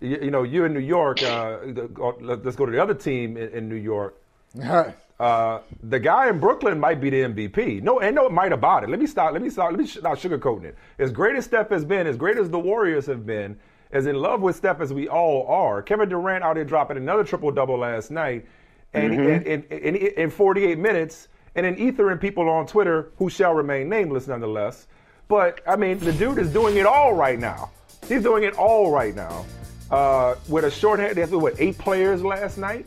you, you know you're in New York. Uh, the- let's go to the other team in, in New York. Uh, the guy in Brooklyn might be the MVP. No, and no it might about it. Let me stop. Let me stop. Let me sh- not sugarcoating it. As great as Steph has been, as great as the Warriors have been, as in love with Steph as we all are. Kevin Durant out here dropping another triple double last night, and in, in, in 48 minutes, and then ethering people on Twitter who shall remain nameless nonetheless. But I mean, the dude is doing it all right now. He's doing it all right now. Uh, with a shorthand, they had what eight players last night.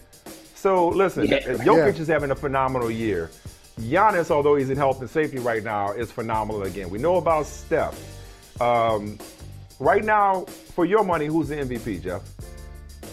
So listen, Yeah. Jokic is having a phenomenal year. Giannis, although he's in health and safety right now, is phenomenal again. We know about Steph. Um, right now, for your money, who's the MVP, Jeff?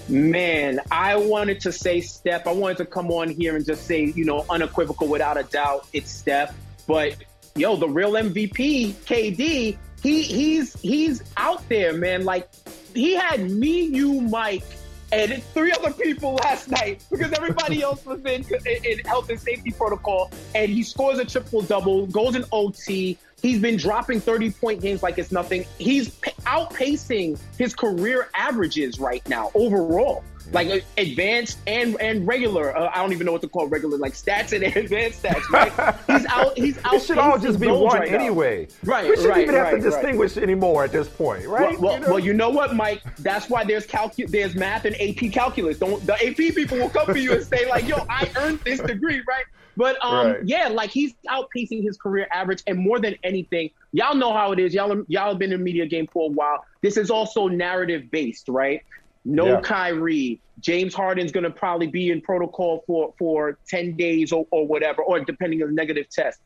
Man, I wanted to say Steph. I wanted to come on here and just say, you know, unequivocal, without a doubt, it's Steph. But yo, the real MVP, KD, he he's he's out there, man. Like he had me, you, Mike, and three other people last night because everybody else was in, in, in health and safety protocol. And he scores a triple double, goes in OT. He's been dropping 30 point games like it's nothing. He's p- outpacing his career averages right now overall. Like uh, advanced and and regular. Uh, I don't even know what to call regular, like stats and advanced stats. Right? He's out. He's out. It should all just be one right now. anyway. Right, We shouldn't right, even have right, to right. distinguish anymore at this point, right? Well, well, You know? well, you know what, Mike? That's why there's calcu- there's math and AP calculus. Don't the AP people will come for you and say like, "Yo, I earned this degree, right?" But um, Right. yeah, like he's outpacing his career average, and more than anything, y'all know how it is. Y'all y'all have been in the media game for a while. This is also narrative based, right? No Yeah. Kyrie. James Harden's going to probably be in protocol for for ten days or, or whatever, or depending on the negative test.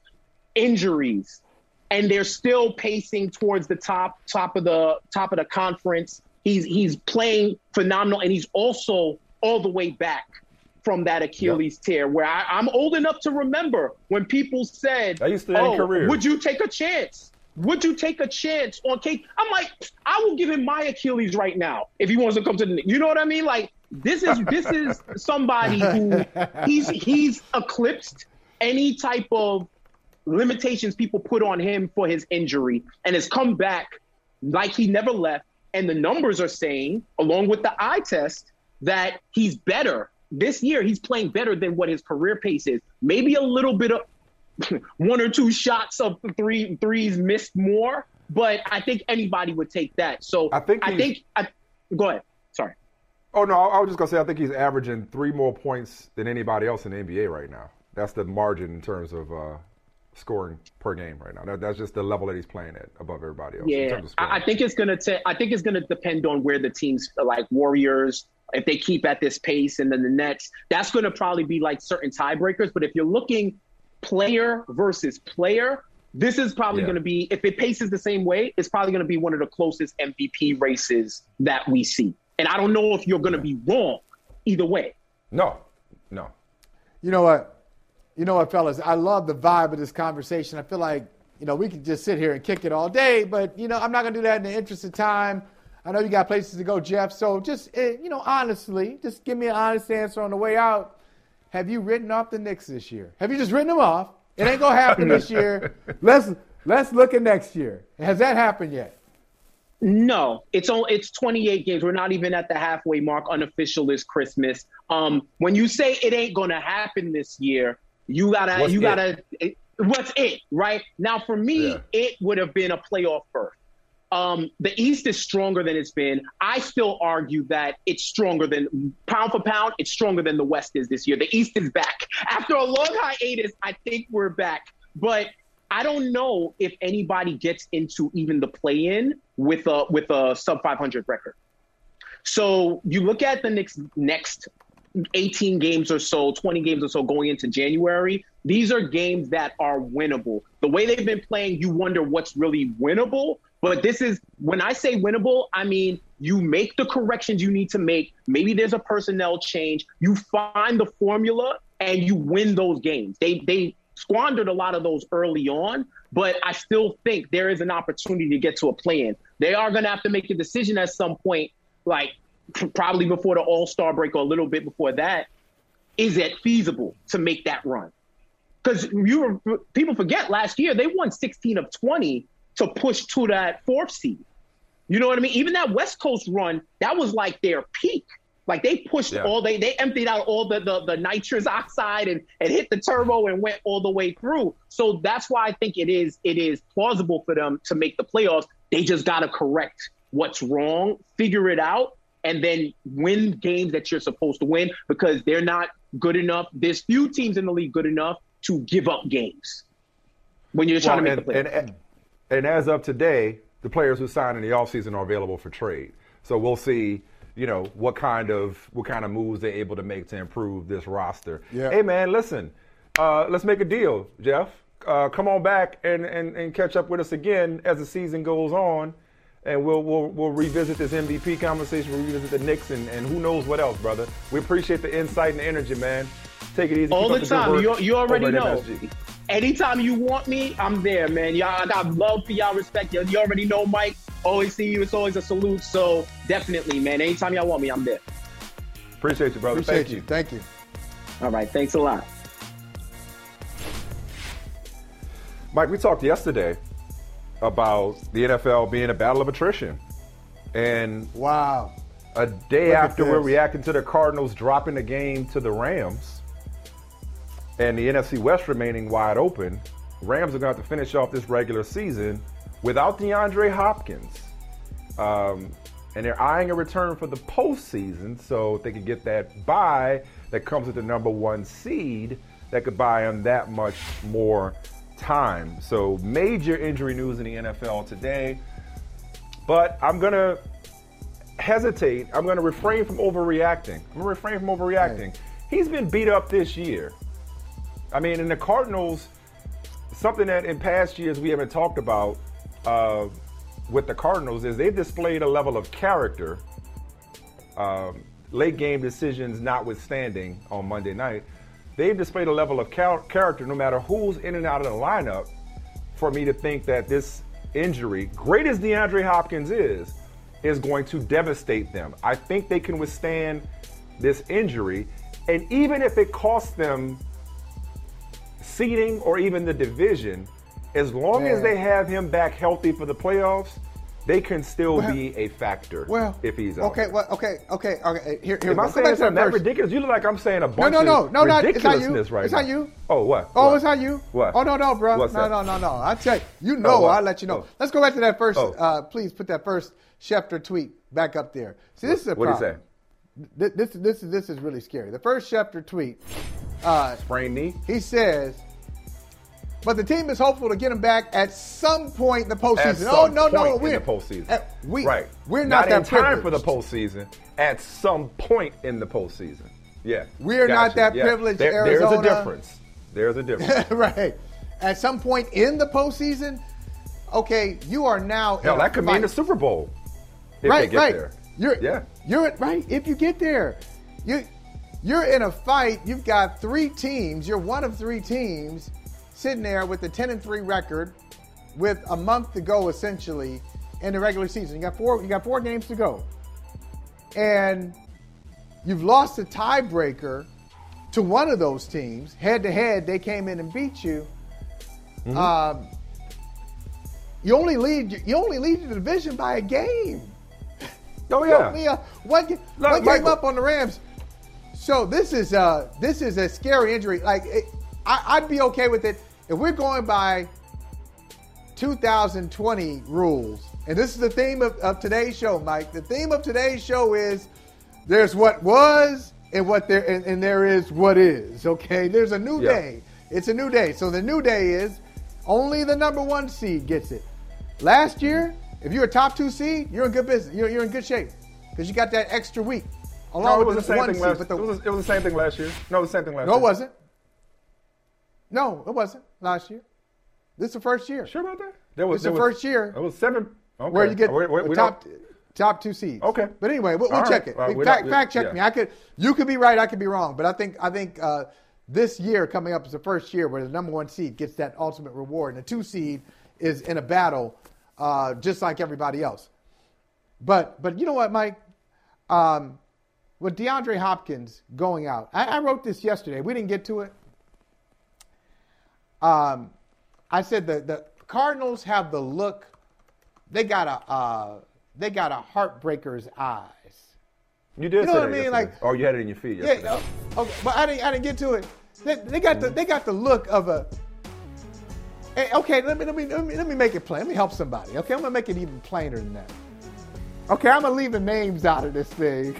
Injuries and they're still pacing towards the top top of the top of the conference. He's he's playing phenomenal, and he's also all the way back from that Achilles tear. Where I, I'm old enough to remember when people said, I used to "Oh, careers. would you take a chance? Would you take a chance on KD?" I'm like, I will give him my Achilles right now if he wants to come to the. You know what I mean? Like This is this is somebody who he's he's eclipsed any type of limitations people put on him for his injury and has come back like he never left. And the numbers are saying, along with the eye test, that he's better. This year, he's playing better than what his career pace is. Maybe a little bit of one or two shots of three threes missed more, but I think anybody would take that. So I think I think I, go ahead. Sorry. Oh no, I was just gonna say I think he's averaging three more points than anybody else in the NBA right now. That's the margin in terms of uh, scoring per game right now. That, that's just the level that he's playing at above everybody else. in Yeah, terms of. I, I think it's gonna. ta- I think it's gonna depend on where the teams like Warriors, if they keep at this pace, and then the Nets. That's gonna probably be like certain tiebreakers. But if you're looking player versus player, this is probably Yeah. gonna be. If it paces the same way, it's probably gonna be one of the closest MVP races that we see. And I don't know if you're gonna be wrong either way. no, no. You know what? You know what, fellas? I love the vibe of this conversation. I feel like, you know, we could just sit here and kick it all day, but, you know, I'm not going to do that in the interest of time. I know you got places to go, Jeff. So just, eh, you know, honestly, just give me an honest answer on the way out. Have you written off the Knicks this year? Have you just written them off? It ain't going to happen this year. Let's, let's look at next year. Has that happened yet? No, it's only it's 28 games. We're not even at the halfway mark. Unofficial is Christmas. Um, when you say it ain't gonna happen this year, you gotta What's you it? gotta it- what's it right now? For me, Yeah. it would have been a playoff berth. Um, the East is stronger than it's been. I still argue that it's stronger than pound for pound. It's stronger than the West is this year. The East is back after a long hiatus. I think we're back, but I don't know if anybody gets into even the play-in with a with a sub 500 record. So you look at the next next 18 games or so, 20 games or so going into January. These are games that are winnable. The way they've been playing, you wonder what's really winnable. But this is when I say winnable, I mean you make the corrections you need to make. Maybe there's a personnel change. You find the formula and you win those games. They they squandered a lot of those early on, but I still think there is an opportunity to get to a plan. They are going to have to make a decision at some point, like probably before the All Star break or a little bit before that. Is it feasible to make that run? Because you were, people forget last year they won 16 of 20 to push to that fourth seed. You know what I mean? Even that West Coast run, that was like their peak. Like they pushed Yeah. all they they emptied out all the, the the nitrous oxide and, and hit the turbo and went all the way through. So that's why I think it is it is plausible for them to make the playoffs. They just gotta correct what's wrong, figure it out, and then win games that you're supposed to win because they're not good enough. There's few teams in the league good enough to give up games when you're trying Well, to make and, the playoffs. and, and as of today, the players who signed in the offseason are available for trade. So we'll see, you know, what kind of what kind of moves they're able to make to improve this roster. Yeah. Hey man, listen, uh, let's make a deal, Jeff. Uh, come on back and, and, and catch up with us again as the season goes on. And we'll, we'll we'll revisit this MVP conversation. We'll revisit the Knicks and, and who knows what else, brother. We appreciate the insight and the energy, man. Take it easy. all Keep the time. work You, you already know. MSG. Anytime you want me, I'm there, man. Y'all, I got love for y'all, respect you. You already know, Mike. Always see you. It's always a salute. So definitely, man. Anytime y'all want me, I'm there. Appreciate you, brother. Appreciate Thank you. you. Thank you. All right. Thanks a lot. Mike, we talked yesterday about the NFL being a battle of attrition. And Wow. a day Look after we're reacting to the Cardinals dropping the game to the Rams and the NFC West remaining wide open, Rams are going to have to finish off this regular season without DeAndre Hopkins. Um, and they're eyeing a return for the postseason so they can get that buy that comes with the number one seed that could buy them that much more time. So, major injury news in the NFL today. But I'm going to hesitate. I'm going to refrain from overreacting. I'm going to refrain from overreacting. He's been beat up this year. I mean, in the Cardinals, something that in past years we haven't talked about uh, with the Cardinals is they've displayed a level of character, um, late game decisions notwithstanding on Monday night. They've displayed a level of char- character no matter who's in and out of the lineup for me to think that this injury, great as DeAndre Hopkins is, is going to devastate them. I think they can withstand this injury, and even if it costs them seeding or even the division, as long as they have him back healthy for the playoffs, they can still Well- be a factor. Well, if he's out. okay, well, okay, okay, okay. Here, here. Am I saying something that ridiculous? You look like I'm saying a bunch no, no, of no, it's not ridiculousness right it's not you. Oh, what? Oh, What? it's not you. What? Oh no, no, bro. What's no, no, no, no. I tell you, you know. what? I'll let you know. Oh. Let's go back to that first. Oh. Uh, please put that first Schefter tweet back up there. See, this is a problem. What'd he problem. Th- This, this, is this is really scary. The first Schefter tweet. Uh, Sprained knee. he says, but the team is hopeful to get him back at some point in the postseason. Oh no, no, point we're in the postseason. uh, we, right. We're not, in that time for the postseason. At some point in the postseason. Yeah. We're not that Yeah. privileged, There- There's a difference. There's a difference. right. At some point in the postseason, okay, you are now. Hell, in that could mean the Super Bowl. If right, they get right. there. You're Yeah. You're right. If you get there, you you're in a fight. You've got three teams. You're one of three teams sitting there with a ten and three record, with a month to go essentially in the regular season. You got four. You got four games to go, and you've lost a tiebreaker to one of those teams head to head. They came in and beat you. Mm-hmm. Um, you only lead. You only lead the division by a game. Oh, yeah. only, uh, What, Look, game Michael. up on the Rams. So this is uh this is a scary injury. Like it, I, I'd be okay with it if we're going by 2020 rules. And this is the theme of, of today's show, Mike. The theme of today's show is there's what was and what there and, and there is what is. Okay, there's a new Yeah. day. It's a new day. So the new day is only the number one seed gets it. Last year, if you're a top two seed, you're in good business. You're, you're in good shape because you got that extra week along No, it with was the the same one thing seed. last. the, it, was, it was the same thing last year. No, it was the same thing last no, year. it wasn't. No, it wasn't last year. This is the first year. Sure about that? There was It's the was- first year It was seven. Okay. where you get We- we- we top don't- top two seeds. Okay. but anyway, we'll, we'll check right. it. Well, we fact, fact check yeah. me. I could. You could be right. I could be wrong. But I think I think uh, this year coming up is the first year where the number one seed gets that ultimate reward, and the two seed is in a battle, uh, just like everybody else. But but you know what, Mike? Um, with DeAndre Hopkins going out, I, I wrote this yesterday. We didn't get to it. Um, I said the the Cardinals have the look. They got a uh, they got a heartbreaker's eyes. You did You know what I mean? yesterday. Like- oh, you had it in your feet Yeah, yesterday. uh, okay, but I didn't I didn't get to it. They, they got the they got the look of a. Hey, okay, let me, let me let me let me make it plain. Let me help somebody. Okay, I'm gonna make it even plainer than that. Okay, I'm gonna leave the names out of this thing,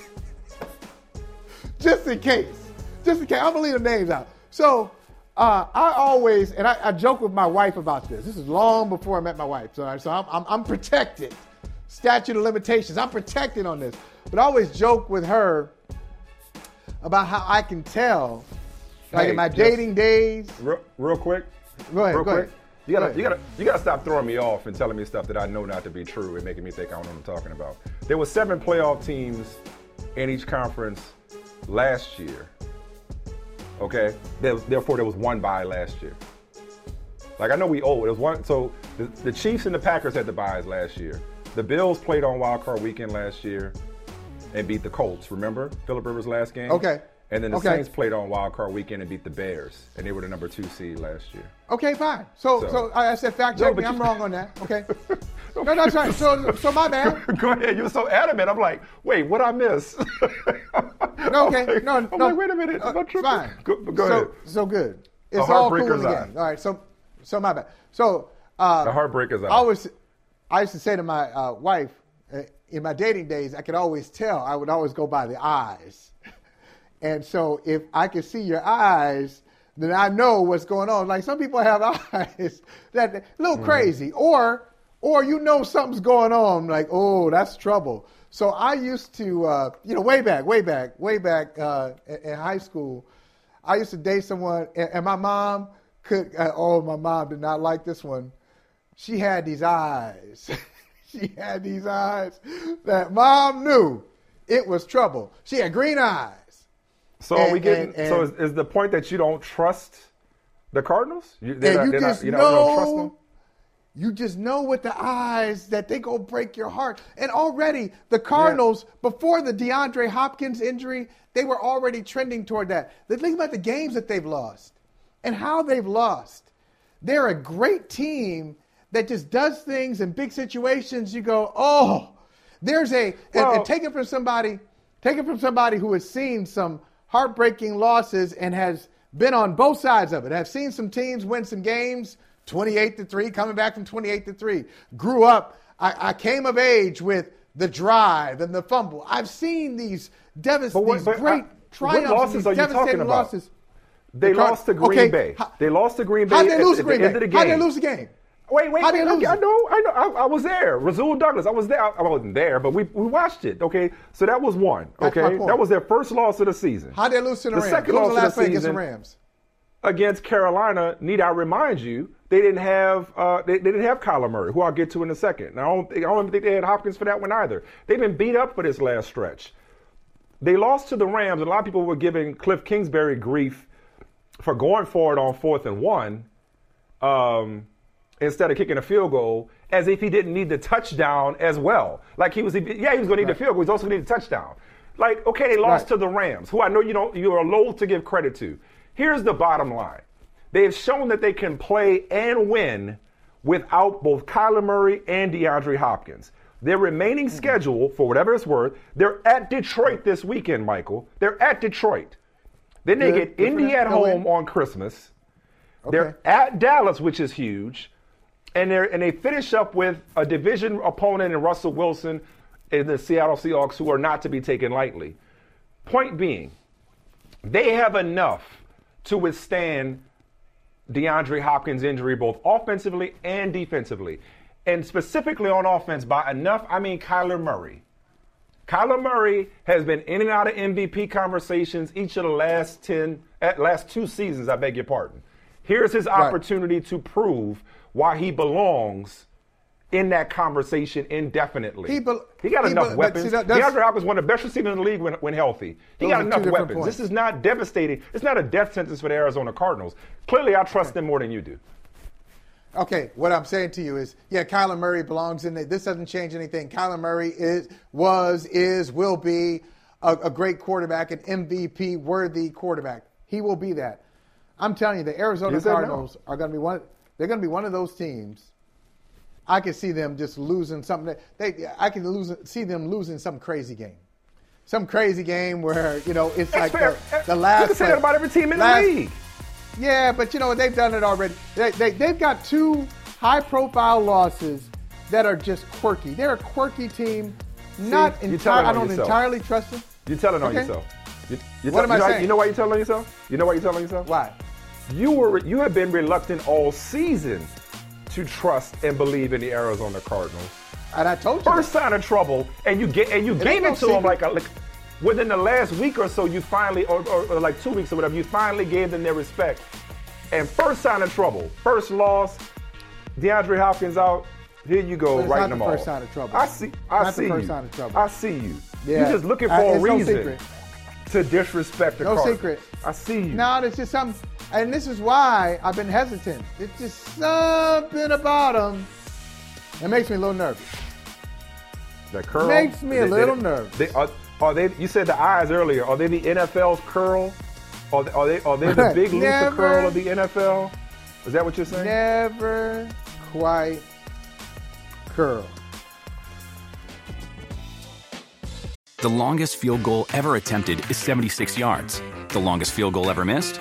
just in case. Just in case, I'm gonna leave the names out. So uh, I always and I, I joke with my wife about this. This is long before I met my wife, so, so I'm, I'm, I'm protected. Statute of limitations. I'm protected on this, but I always joke with her about how I can tell, like Hey, in my just- dating days. Real, real quick. Go ahead, Real go quick. ahead. You gotta, Go ahead. you gotta, you gotta stop throwing me off and telling me stuff that I know not to be true and making me think I don't know what I'm talking about. There were seven playoff teams in each conference last year. Okay, there, therefore there was one bye last year. Like I know we owe. It was one. So the, the Chiefs and the Packers had the buys last year. The Bills played on Wild Card Weekend last year and beat the Colts. Remember Philip Rivers' last game? Okay. And then the Okay. Saints played on Wild Card Weekend and beat the Bears, and they were the number two seed last year. Okay, fine. So, so, So- I I said fact check but me. I'm wrong on that. Okay. no, that's right. So, so my bad. Go ahead. You were so adamant. I'm like, wait, what I miss? No, okay. Like, no, I'm no. like, wait a minute. Uh, tripping? fine. Go, go so, ahead. So good. It's all cool in heartbreaker's eye. All right. So, so my bad. So, uh, The heartbreaker's eye. I always, I used to say to my uh, wife, uh, in my dating days, I could always tell. I would always go by the eyes, and so if I could see your eyes, then I know what's going on. Like some people have eyes that a little crazy, or or you know something's going on. Like oh, that's trouble. So I used to, uh, you know, way back, way back, way back uh, in, in high school, I used to date someone, and, and my mom could. Uh, oh, my mom did not like this one. She had these eyes. she had these eyes that mom knew it was trouble. She had green eyes. So we and- getting? and- so is, is the point that you don't trust the Cardinals? You, you not- just you don't, you don't trust know- them. you just know with the eyes that they go break your heart. And already the Cardinals, yeah. before the DeAndre Hopkins injury, they were already trending toward that. The thing about the games that they've lost and how they've lost. They're a great team that just does things in big situations. You go, oh, there's a well, and, and take it from somebody, take it from somebody who has seen some heartbreaking losses and has been on both sides of it. I've seen some teams win some games, 28 to three, coming back from 28 to three. Grew up. I, I came of age with the drive and the fumble. I've seen these, devastating, great I, triumphs, what losses are you talking about? losses. They the lost to Green okay. Bay. They lost to Green Bay. How did they lose at, to Green Bay? How did they lose the game? Wait, wait, How okay, I know, I know, I, I, was there. Rasul Douglas, I was there. I, I, wasn't there, but we, we watched it. Okay, so that was one. Okay, that was their first loss of the season. How did they lose to the, the Rams? Second loss the last of the season against the Rams against Carolina. Need I remind you? They didn't have uh, they, they, didn't have Kyler Murray, who I'll get to in a second. Now, I don't, think, I don't think they had Hopkins for that one either. They've been beat up for this last stretch. They lost to the Rams. A lot of people were giving Cliff Kingsbury grief for going forward on fourth and one. Um, instead of kicking a field goal as if he didn't need the touchdown as well. Like he was, yeah, he was going to need right. the field goal. He's also going to need a touchdown. Like, okay, they lost right. to the Rams, who I know you don't, you are loath to give credit to. Here's the bottom line: they have shown that they can play and win without both Kyler Murray and DeAndre Hopkins. Their remaining mm-hmm. schedule, for whatever it's worth, they're at Detroit this weekend, Michael. They're at Detroit. Then they Good. get Indy at home on Christmas. Okay. They're at Dallas, which is huge and they and they finish up with a division opponent in Russell Wilson in the Seattle Seahawks, who are not to be taken lightly. Point being, they have enough to withstand DeAndre Hopkins' injury, both offensively and defensively. And specifically on offense, by enough, I mean Kyler Murray. Kyler Murray has been in and out of MVP conversations each of the last 10, at last two seasons, I beg your pardon. Here's his opportunity right. to prove why he belongs in that conversation indefinitely. He, be- he got he enough be- weapons. See, that, DeAndre Hopkins one of the best receivers in the league when, when healthy. He got enough weapons. Points. This is not devastating. It's not a death sentence for the Arizona Cardinals. Clearly, I trust them more than you do. Okay, what I'm saying to you is, yeah, Kyler Murray belongs in there. This doesn't change anything. Kyler Murray is, was, is, will be a, a great quarterback, an MVP worthy quarterback. He will be that. I'm telling you, the Arizona Cardinals no. are going to be one. They're going to be one of those teams. I can see them just losing something. They, I can lose, see them losing some crazy game, some crazy game where you know it's That's like the, eh, the, last. You can say that about every team in last, the league. Yeah, but you know they've done it already. They, they, they've got two high-profile losses that are just quirky. They're a quirky team. Not entirely. I don't yourself. entirely trust them. You're telling on okay. yourself. You, you what am I you know, saying? You know why you're telling on yourself? You know why you're telling on yourself? Why? You were you have been reluctant all season to trust and believe in the Arizona Cardinals. And I told you first that. sign of trouble, and you get and you it gave it no to secret. them like, a, like within the last week or so. You finally, or, or, or like two weeks or whatever, you finally gave them their respect. And first sign of trouble, first loss, DeAndre Hopkins out. Here you go, right in them all. First sign of trouble. I see. I not see first you. Sign of trouble. I see you. Yeah. You're just looking for I, a reason no to disrespect the No Cardinals. secret. I see you. No, it's just something. And this is why I've been hesitant. It's just something about them that makes me a little nervous. The curl makes me a little they, nervous. They, are, are, they? You said the eyes earlier. Are they the NFL's curl? Are they? Are they, are they the big Luther curl of the NFL? Is that what you're saying? Never quite curl. The longest field goal ever attempted is 76 yards. The longest field goal ever missed?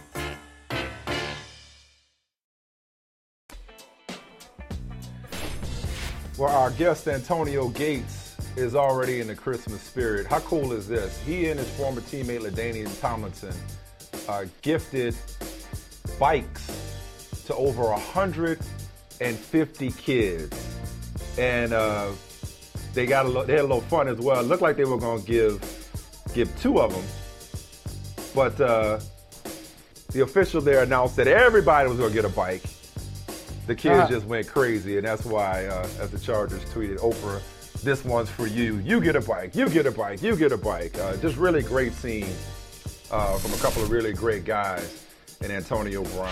Well, our guest Antonio Gates is already in the Christmas spirit. How cool is this? He and his former teammate LaDainian Tomlinson uh, gifted bikes to over 150 kids, and uh, they got a little, they had a little fun as well. It looked like they were going to give give two of them But uh, the official there announced that everybody was going to get a bike. The kids Uh-huh. just went crazy, and that's why, uh, as the Chargers tweeted, Oprah, this one's for you. You get a bike. You get a bike. You get a bike. Uh, just really great scene uh, from a couple of really great guys. And Antonio Brown,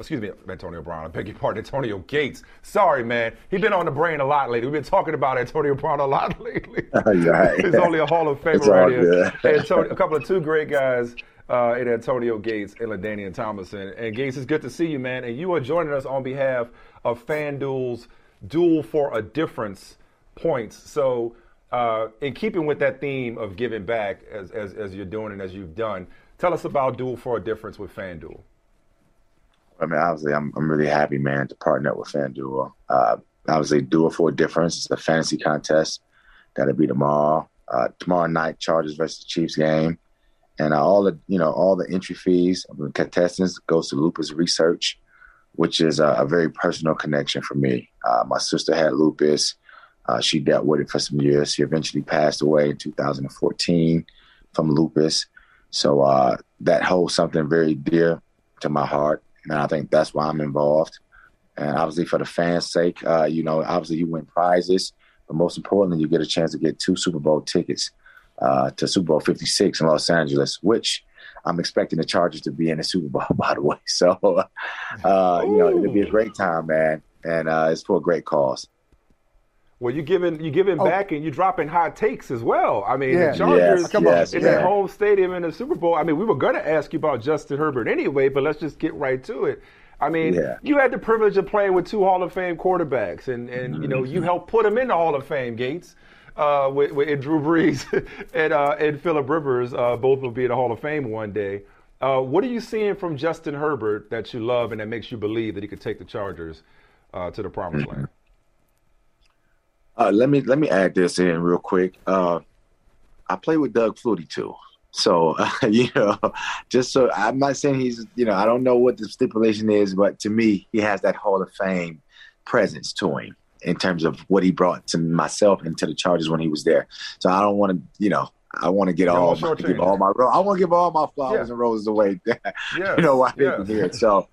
excuse me, Antonio Brown, I beg your pardon, Antonio Gates. Sorry, man. He's been on the brain a lot lately. We've been talking about Antonio Brown a lot lately. He's only a Hall of Famer right here. Antonio, a couple of two great guys uh, in Antonio Gates and LaDainian Tomlinson. And Gates, it's good to see you, man. And you are joining us on behalf of FanDuel's Duel for a Difference points. So, uh, in keeping with that theme of giving back, as, as, as you're doing and as you've done, tell us about Duel for a Difference with FanDuel. I mean, obviously, I'm I'm really happy, man, to partner up with FanDuel. Uh, obviously, Duel for a Difference. is a fantasy contest that'll be tomorrow. Uh, tomorrow night, Chargers versus Chiefs game, and all the you know all the entry fees of the contestants goes to Lupus Research, which is a, a very personal connection for me. Uh, my sister had lupus. Uh, she dealt with it for some years. She eventually passed away in 2014 from lupus. So uh, that holds something very dear to my heart. And I think that's why I'm involved. And obviously, for the fans' sake, uh, you know, obviously you win prizes, but most importantly, you get a chance to get two Super Bowl tickets uh, to Super Bowl 56 in Los Angeles, which I'm expecting the Chargers to be in the Super Bowl, by the way. So, uh, you know, it'll be a great time, man, and uh, it's for a great cause. Well, you're giving you're giving Oh. back and you're dropping hot takes as well. I mean, Yeah. the Chargers Yes, Come on. yes, in yeah. their home stadium in the Super Bowl. I mean, we were going to ask you about Justin Herbert anyway, but let's just get right to it. I mean, Yeah. you had the privilege of playing with two Hall of Fame quarterbacks, and and you know Mm-hmm. you helped put them in the Hall of Fame, Gates. Uh, with, with Drew Brees and uh, and Philip Rivers, uh, both will be in the Hall of Fame one day. Uh, what are you seeing from Justin Herbert that you love and that makes you believe that he could take the Chargers uh, to the promised land? Uh, let me let me add this in real quick. I play with Doug Flutie too, so you know, just so I'm not saying he's you know I don't know what the stipulation is, but to me he has that Hall of Fame presence to him in terms of what he brought to myself and to the Chargers when he was there. So I don't want to you know I want to get all my, give all my I want to give all my flowers Yeah. and roses away. Yes, you know why they can hear it. So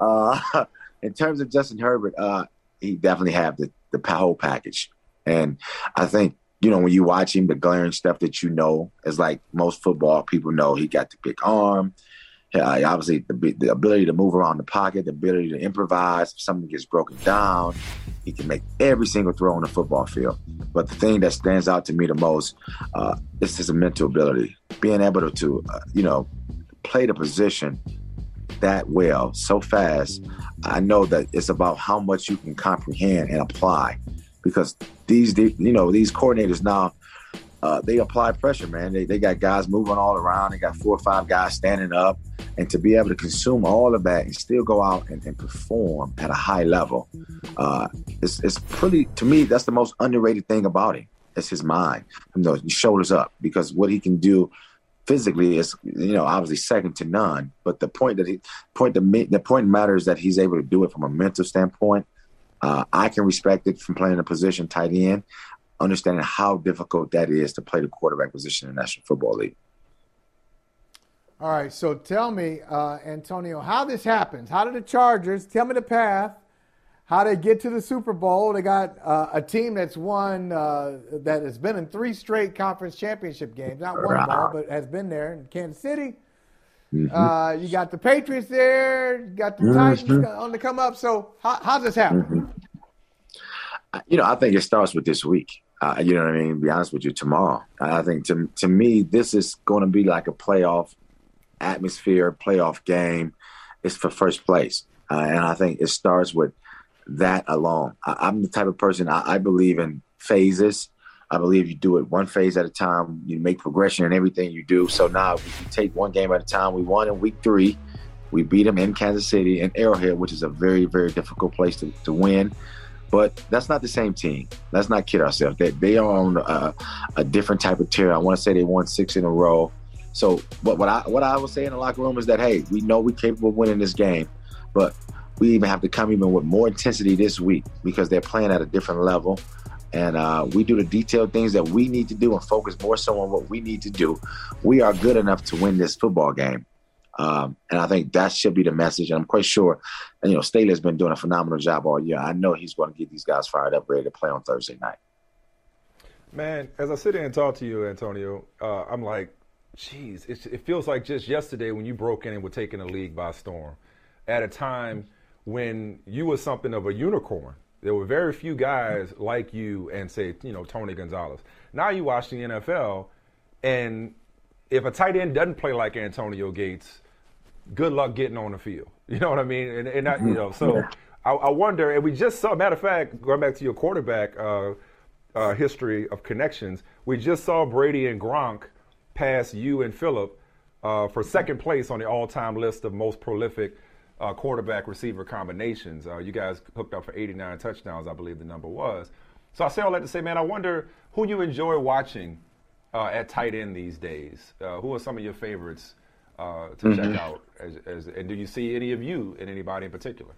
uh, in terms of Justin Herbert, uh, he definitely have the the whole package. And I think, you know, when you watch him, the glaring stuff that you know is like most football people know. He got the big arm. Uh, obviously, the, the ability to move around the pocket, the ability to improvise. If something gets broken down, he can make every single throw on the football field. But the thing that stands out to me the most uh, is his mental ability, being able to, uh, you know, play the position that well so fast. I know that it's about how much you can comprehend and apply because these you know these coordinators now uh, they apply pressure man. They, they got guys moving all around. They got four or five guys standing up. And to be able to consume all of that and still go out and, and perform at a high level uh, it's, it's pretty to me that's the most underrated thing about him. It's his mind. You know his shoulders up because what he can do physically is you know obviously second to none. But the point that he point the the point matters that he's able to do it from a mental standpoint. Uh, I can respect it from playing a position tight end, understanding how difficult that is to play the quarterback position in the National Football League. All right, so tell me, uh, Antonio, how this happens. How did the Chargers, tell me the path, how they get to the Super Bowl? They got uh, a team that's won, uh, that has been in three straight conference championship games. Not one Right. ball, but has been there in Kansas City. Mhm. Uh, you got the Patriots there, you got the Mhm. Titans on the come up. So, how, how's this happen? you know, I think it starts with this week. Uh, you know what I mean? Be honest with you, tomorrow. I think to to me, this is going to be like a playoff atmosphere, playoff game. It's for first place, uh, and I think it starts with that alone. I, I'm the type of person I, I believe in phases. I believe you do it one phase at a time. You make progression in everything you do. So now we take one game at a time. We won in week three. We beat them in Kansas City in Arrowhead, which is a very, very difficult place to, to win. But that's not the same team. Let's not kid ourselves. They, they are on a, a different type of tier. I want to say they won six in a row. So what, what I what I will say in the locker room is that hey, we know we're capable of winning this game, but we even have to come even with more intensity this week because they're playing at a different level. and uh, we do the detailed things that we need to do and focus more so on what we need to do, we are good enough to win this football game. Um, and I think that should be the message. And I'm quite sure, you know, Staley's been doing a phenomenal job all year. I know he's going to get these guys fired up, ready to play on Thursday night. Man, as I sit here and talk to you, Antonio, uh, I'm like, geez, it feels like just yesterday when you broke in and were taking the league by storm at a time when you were something of a unicorn. There were very few guys like you and say, you know, Tony Gonzalez. Now you watch the NFL, and if a tight end doesn't play like Antonio Gates, good luck getting on the field. You know what I mean? And, and you know, so I, I, wonder. And we just saw. Matter of fact, going back to your quarterback uh, uh, history of connections, we just saw Brady and Gronk pass you and Philip uh, for second place on the all-time list of most prolific uh, quarterback receiver combinations. Uh, you guys hooked up for 89 touchdowns, I believe the number was. So I say all that to say, man, I wonder who you enjoy watching uh, at tight end these days. Uh, who are some of your favorites uh, to mm-hmm. check out? As, as, and do you see any of you in anybody in particular?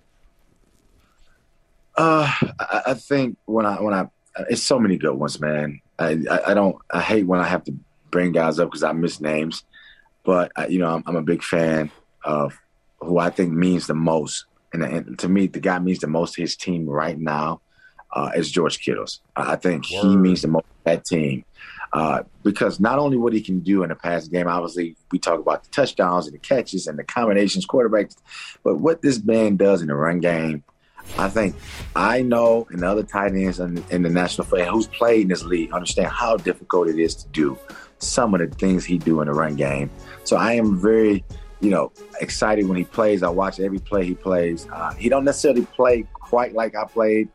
Uh, I, I think when I when I it's so many good ones, man. I, I, I don't I hate when I have to bring guys up because I miss names, but I, you know I'm, I'm a big fan of who I think means the most. And, and, to me, the guy means the most to his team right now uh, is George Kittles. I think Word. he means the most to that team uh, because not only what he can do in the pass game, obviously we talk about the touchdowns and the catches and the combinations, quarterbacks, but what this man does in the run game. I think I know and the other tight ends in, in the national football who's played in this league understand how difficult it is to do some of the things he do in the run game. So I am very you know, excited when he plays. I watch every play he plays. Uh, he don't necessarily play quite like I played.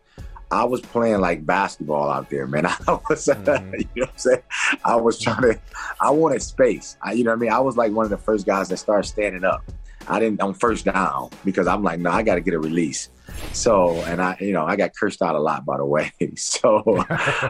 I was playing like basketball out there, man. I was, mm-hmm. you know what I'm saying? I was trying to, I wanted space. I, you know what I mean? I was like one of the first guys that started standing up. I didn't on first down because I'm like, no, I got to get a release. So, and I, you know, I got cursed out a lot, by the way. So,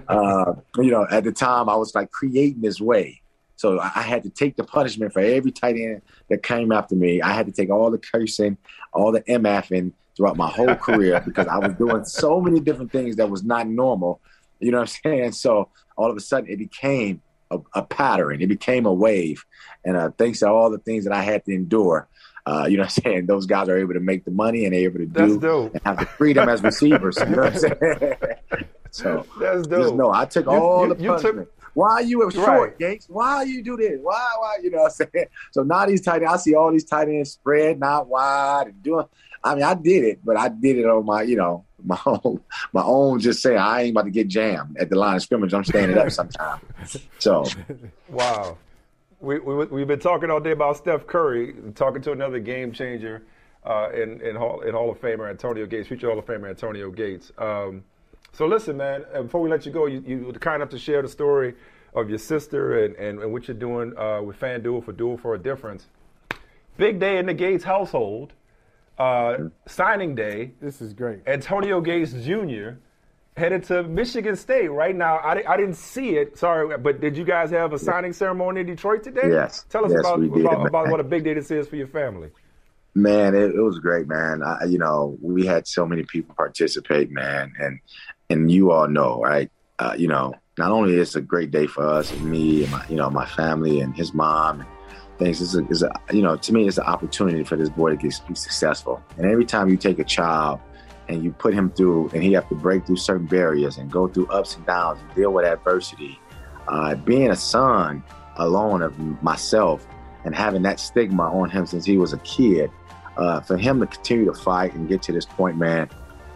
uh, you know, at the time I was like creating this way so I had to take the punishment for every tight end that came after me. I had to take all the cursing, all the MFing throughout my whole career because I was doing so many different things that was not normal. You know what I'm saying? So all of a sudden it became a, a pattern. It became a wave. And uh, thanks to all the things that I had to endure, uh, you know what I'm saying? Those guys are able to make the money and they're able to do and have the freedom as receivers. You know what I'm saying? so that's dope. Just know I took all you, the punishment. Took, why are you short, right. Gates? Why you do this? Why, why, you know what I'm saying? So now these tight ends, I see all these tight ends spread, not wide, and doing. I mean, I did it, but I did it on my, you know, my own, my own. Just saying, I ain't about to get jammed at the line of scrimmage. I'm standing up sometime. So, wow, we, we we've been talking all day about Steph Curry, talking to another game changer uh, in in Hall, in Hall of Famer Antonio Gates, future Hall of Famer Antonio Gates. Um, so listen, man. Before we let you go, you, you were kind enough to share the story of your sister and, and, and what you're doing uh, with FanDuel for Duel for a Difference. Big day in the Gates household. Uh, signing day. This is great. Antonio Gates Jr. headed to Michigan State right now. I, I didn't see it. Sorry, but did you guys have a signing ceremony in Detroit today? Yes. Tell us yes, about, about, about, what a big day this is for your family. Man, it, it was great, man. I, you know, we had so many people participate, man, and and you all know, right? Uh, you know, not only is it a great day for us and me and my, you know, my family and his mom and things. It's a, it's a, you know, to me, it's an opportunity for this boy to get, be successful. And every time you take a child and you put him through, and he have to break through certain barriers and go through ups and downs and deal with adversity, uh, being a son alone of myself and having that stigma on him since he was a kid, uh, for him to continue to fight and get to this point, man,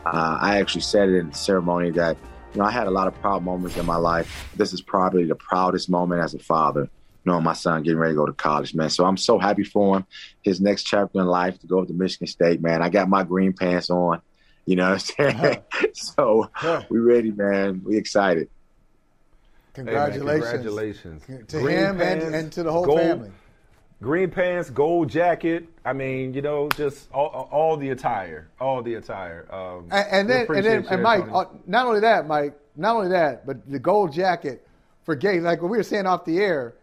uh, I actually said it in the ceremony that, you know, I had a lot of proud moments in my life. This is probably the proudest moment as a father, knowing my son getting ready to go to college, man. So I'm so happy for him. His next chapter in life to go to Michigan State, man. I got my green pants on, you know what I'm saying? Uh-huh. so yeah. we ready, man. We excited. Congratulations. Hey, congratulations. To green him and, and, to the whole gold, family green pants, gold jacket. I mean, you know, just all, all the attire, all the attire. Um, and, and then, and then, and Mike, uh, not only that, Mike, not only that, but the gold jacket for Gates. Like what we were saying off the air,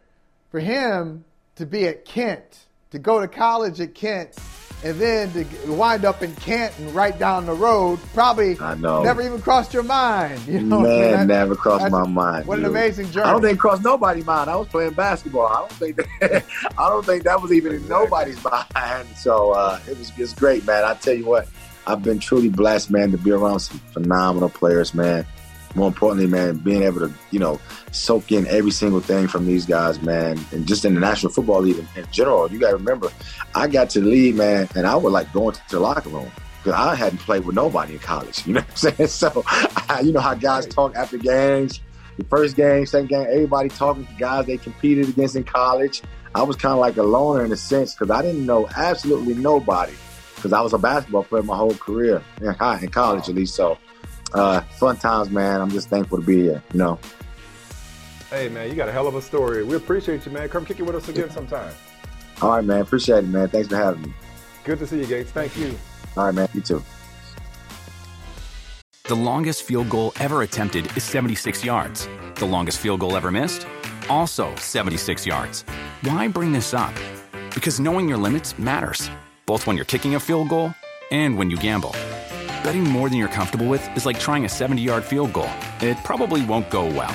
for him to be at Kent, to go to college at Kent, and then to wind up in Canton right down the road, probably I know. never even crossed your mind. You know, Man, That- never crossed my mind. What an amazing journey. I don't think it crossed nobody's mind. I was playing basketball. I don't think that, I don't think that was even in nobody's mind. So uh, it was it's great, man. I tell you what, I've been truly blessed, man, to be around some phenomenal players, man. More importantly, man, being able to you know soak in every single thing from these guys, man, and just in the National Football League in, in general. You got to remember, I got to the league, man, and I would like going to the locker room. Because I hadn't played with nobody in college, you know what I'm saying? So, I, you know how guys talk after games, the first game, second game, everybody talking to guys they competed against in college. I was kind of like a loner in a sense because I didn't know absolutely nobody because I was a basketball player my whole career in, high, in college at least. So, uh, fun times, man. I'm just thankful to be here. You know. Hey, man, you got a hell of a story. We appreciate you, man. Come kick it with us again sometime. All right, man. Appreciate it, man. Thanks for having me. Good to see you, Gates. Thank you. All right, man. You too. The longest field goal ever attempted is 76 yards. The longest field goal ever missed? Also 76 yards. Why bring this up? Because knowing your limits matters, both when you're kicking a field goal and when you gamble. Betting more than you're comfortable with is like trying a 70 yard field goal. It probably won't go well.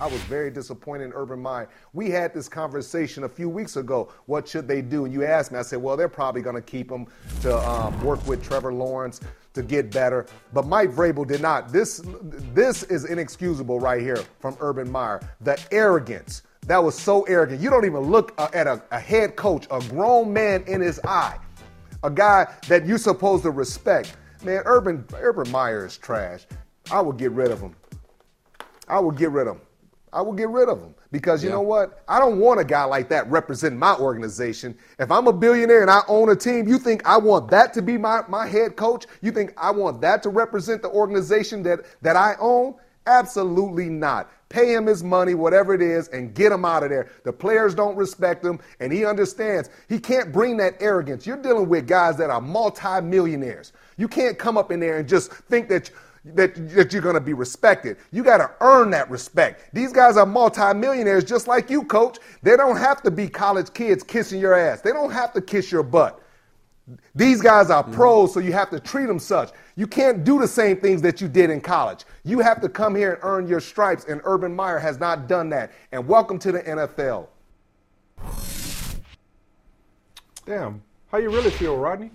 I was very disappointed in Urban Meyer. We had this conversation a few weeks ago. What should they do? And you asked me. I said, well, they're probably going to keep him to um, work with Trevor Lawrence to get better. But Mike Vrabel did not. This this is inexcusable right here from Urban Meyer. The arrogance. That was so arrogant. You don't even look uh, at a, a head coach, a grown man in his eye, a guy that you're supposed to respect. Man, Urban Urban Meyer is trash. I would get rid of him. I would get rid of him. I will get rid of him because you know what? I don't want a guy like that representing my organization. If I'm a billionaire and I own a team, you think I want that to be my, my head coach? You think I want that to represent the organization that, that I own? Absolutely not. Pay him his money, whatever it is, and get him out of there. The players don't respect him, and he understands he can't bring that arrogance. You're dealing with guys that are multimillionaires. You can't come up in there and just think that that, that you're going to be respected. You got to earn that respect. These guys are multimillionaires just like you, coach. They don't have to be college kids kissing your ass, they don't have to kiss your butt. These guys are mm-hmm. pros, so you have to treat them such. You can't do the same things that you did in college. You have to come here and earn your stripes, and Urban Meyer has not done that. And welcome to the NFL. Damn. How you really feel, Rodney?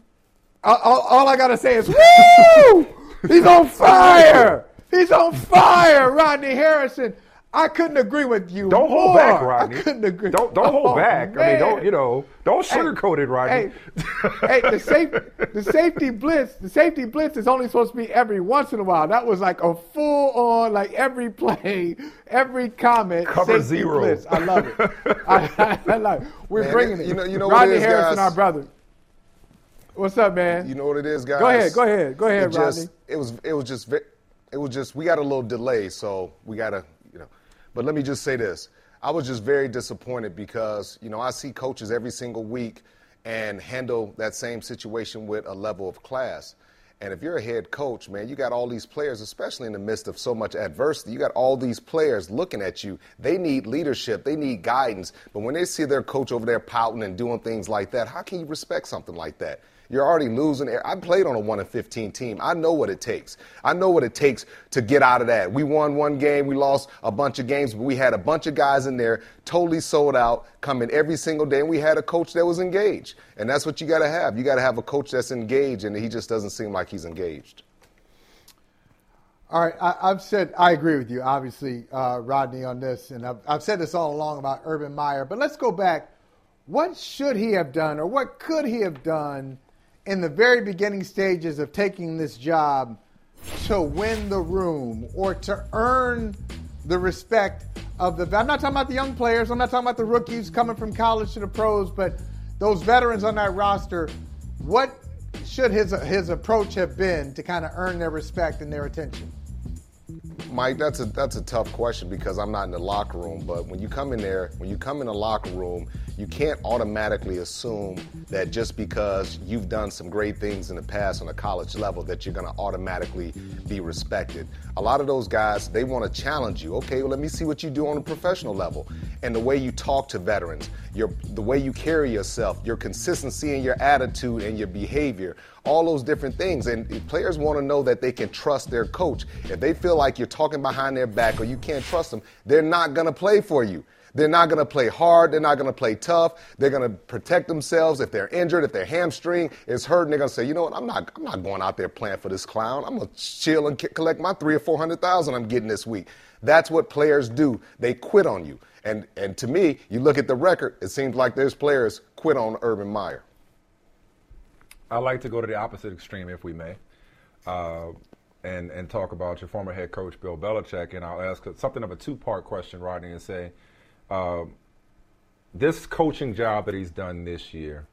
All, all, all I gotta say is, woo! He's on fire! He's on fire, Rodney Harrison. I couldn't agree with you. Don't hold back, Rodney. I couldn't agree. Don't don't hold Oh, back. I mean, don't you know? Don't Hey, sugarcoat it, Rodney. Hey, hey, the safe, the safety blitz, the safety blitz is only supposed to be every once in a while. That was like a full on, like every play, every comment. Cover zero. Blitz. I love it. I, I, I love it. We're Man, bringing it- it. you know- you know what Rodney it is, Harrison, guys? our brother. What's up, man? You know what it is, guys? Go ahead, go ahead, go ahead, it just, Rodney. It was it was just it was just we got a little delay, so we got to you know. But let me just say this: I was just very disappointed because you know I see coaches every single week and handle that same situation with a level of class. And if you're a head coach, man, you got all these players, especially in the midst of so much adversity. You got all these players looking at you. They need leadership, they need guidance. But when they see their coach over there pouting and doing things like that, how can you respect something like that? You're already losing. I played on a 1 and 15 team. I know what it takes. I know what it takes to get out of that. We won one game, we lost a bunch of games, but we had a bunch of guys in there totally sold out, coming every single day, and we had a coach that was engaged. And that's what you got to have. You got to have a coach that's engaged, and he just doesn't seem like he's engaged. All right, I, I've said I agree with you, obviously, uh, Rodney, on this, and I've, I've said this all along about Urban Meyer. But let's go back. What should he have done, or what could he have done in the very beginning stages of taking this job to win the room or to earn the respect of the? I'm not talking about the young players. I'm not talking about the rookies coming from college to the pros, but those veterans on that roster. What should his his approach have been to kind of earn their respect and their attention? Mike, that's a that's a tough question because I'm not in the locker room. But when you come in there, when you come in the locker room, you can't automatically assume that just because you've done some great things in the past on a college level that you're going to automatically be respected. A lot of those guys, they want to challenge you. Okay, well, let me see what you do on a professional level. And the way you talk to veterans, your, the way you carry yourself, your consistency in your attitude and your behavior, all those different things. And players want to know that they can trust their coach. If they feel like you're talking behind their back or you can't trust them, they're not going to play for you. They're not going to play hard. They're not going to play tough. They're going to protect themselves if they're injured, if their hamstring is hurt, and they're going to say, you know what, I'm not, I'm not going out there playing for this clown. I'm going to chill and collect my three or four hundred thousand I'm getting this week. That's what players do. They quit on you. And and to me, you look at the record, it seems like there's players quit on Urban Meyer. I like to go to the opposite extreme, if we may, uh, and and talk about your former head coach Bill Belichick. And I'll ask something of a two-part question, Rodney, and say, uh, this coaching job that he's done this year,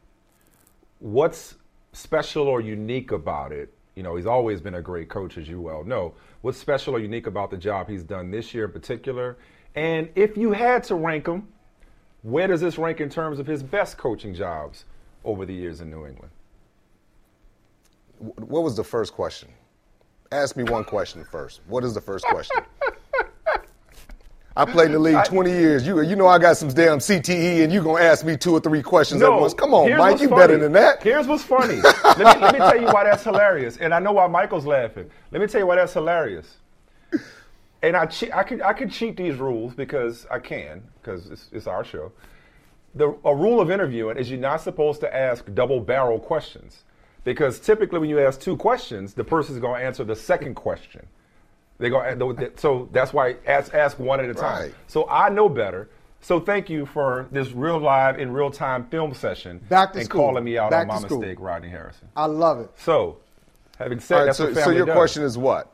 what's special or unique about it? You know, he's always been a great coach, as you well know. What's special or unique about the job he's done this year in particular? And if you had to rank him, where does this rank in terms of his best coaching jobs over the years in New England? What was the first question? Ask me one question first. What is the first question? I played in the league 20 years. You, you know I got some damn CTE, and you gonna ask me two or three questions no, at once. Come on, Mike, you funny. better than that. Here's what's funny. let, me, let me tell you why that's hilarious, and I know why Michael's laughing. Let me tell you why that's hilarious. And I, che- I could I could cheat these rules because I can because it's, it's our show. The a rule of interviewing is you're not supposed to ask double barrel questions because typically when you ask two questions, the person's going to answer the second question. They go so that's why ask ask one at a time. Right. So I know better. So thank you for this real live in real time film session Back to and school. calling me out Back on my school. mistake, Rodney Harrison. I love it. So, having said right, that's so, so your does. question is what?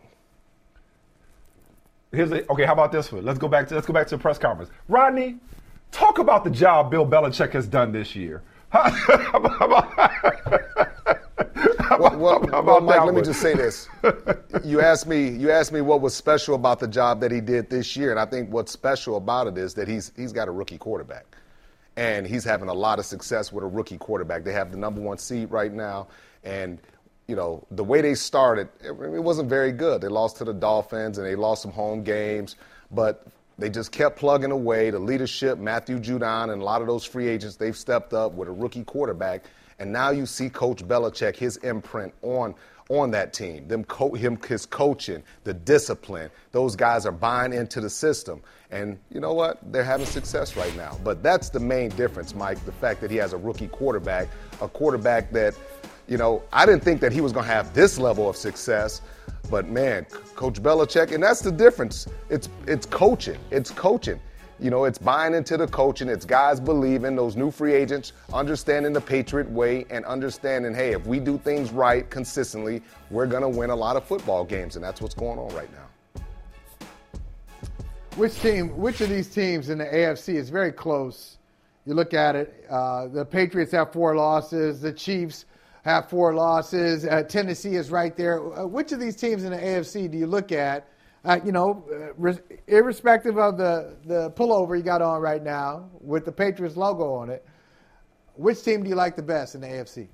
Here's a, okay. How about this one? Let's go back to let's go back to the press conference. Rodney, talk about the job Bill Belichick has done this year. Well, well, well Mike, let me just say this. You asked me. You asked me what was special about the job that he did this year, and I think what's special about it is that he's he's got a rookie quarterback, and he's having a lot of success with a rookie quarterback. They have the number one seed right now, and you know the way they started, it, it wasn't very good. They lost to the Dolphins, and they lost some home games, but they just kept plugging away. The leadership, Matthew Judon, and a lot of those free agents, they've stepped up with a rookie quarterback. And now you see Coach Belichick, his imprint on on that team, them co- him his coaching, the discipline. Those guys are buying into the system, and you know what? They're having success right now. But that's the main difference, Mike. The fact that he has a rookie quarterback, a quarterback that, you know, I didn't think that he was going to have this level of success. But man, Coach Belichick, and that's the difference. It's it's coaching. It's coaching. You know, it's buying into the coaching. It's guys believing those new free agents, understanding the Patriot way, and understanding, hey, if we do things right consistently, we're going to win a lot of football games, and that's what's going on right now. Which team? Which of these teams in the AFC is very close? You look at it. Uh, the Patriots have four losses. The Chiefs have four losses. Uh, Tennessee is right there. Uh, which of these teams in the AFC do you look at? Uh, you know, uh, res- irrespective of the the pullover you got on right now with the Patriots logo on it, which team do you like the best in the AFC?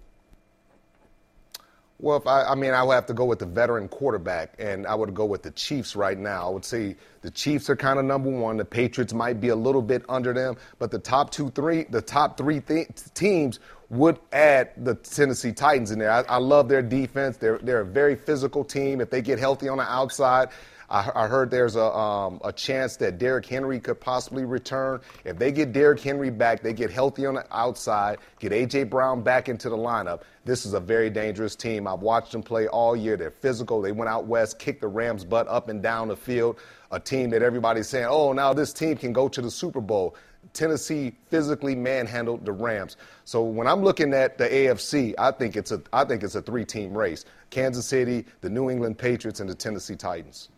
Well, if I, I mean, I would have to go with the veteran quarterback, and I would go with the Chiefs right now. I would say the Chiefs are kind of number one. The Patriots might be a little bit under them, but the top two, three, the top three th- teams would add the Tennessee Titans in there. I, I love their defense. They're they're a very physical team. If they get healthy on the outside, I, heard there's a um, a chance that Derrick Henry could possibly return. If they get Derrick Henry back, they get healthy on the outside, get AJ Brown back into the lineup. This is a very dangerous team. I've watched them play all year. They're physical. They went out west, kicked the Rams' butt up and down the field. A team that everybody's saying, oh, now this team can go to the Super Bowl. Tennessee physically manhandled the Rams. So when I'm looking at the AFC, I think it's a I think it's a three-team race: Kansas City, the New England Patriots, and the Tennessee Titans.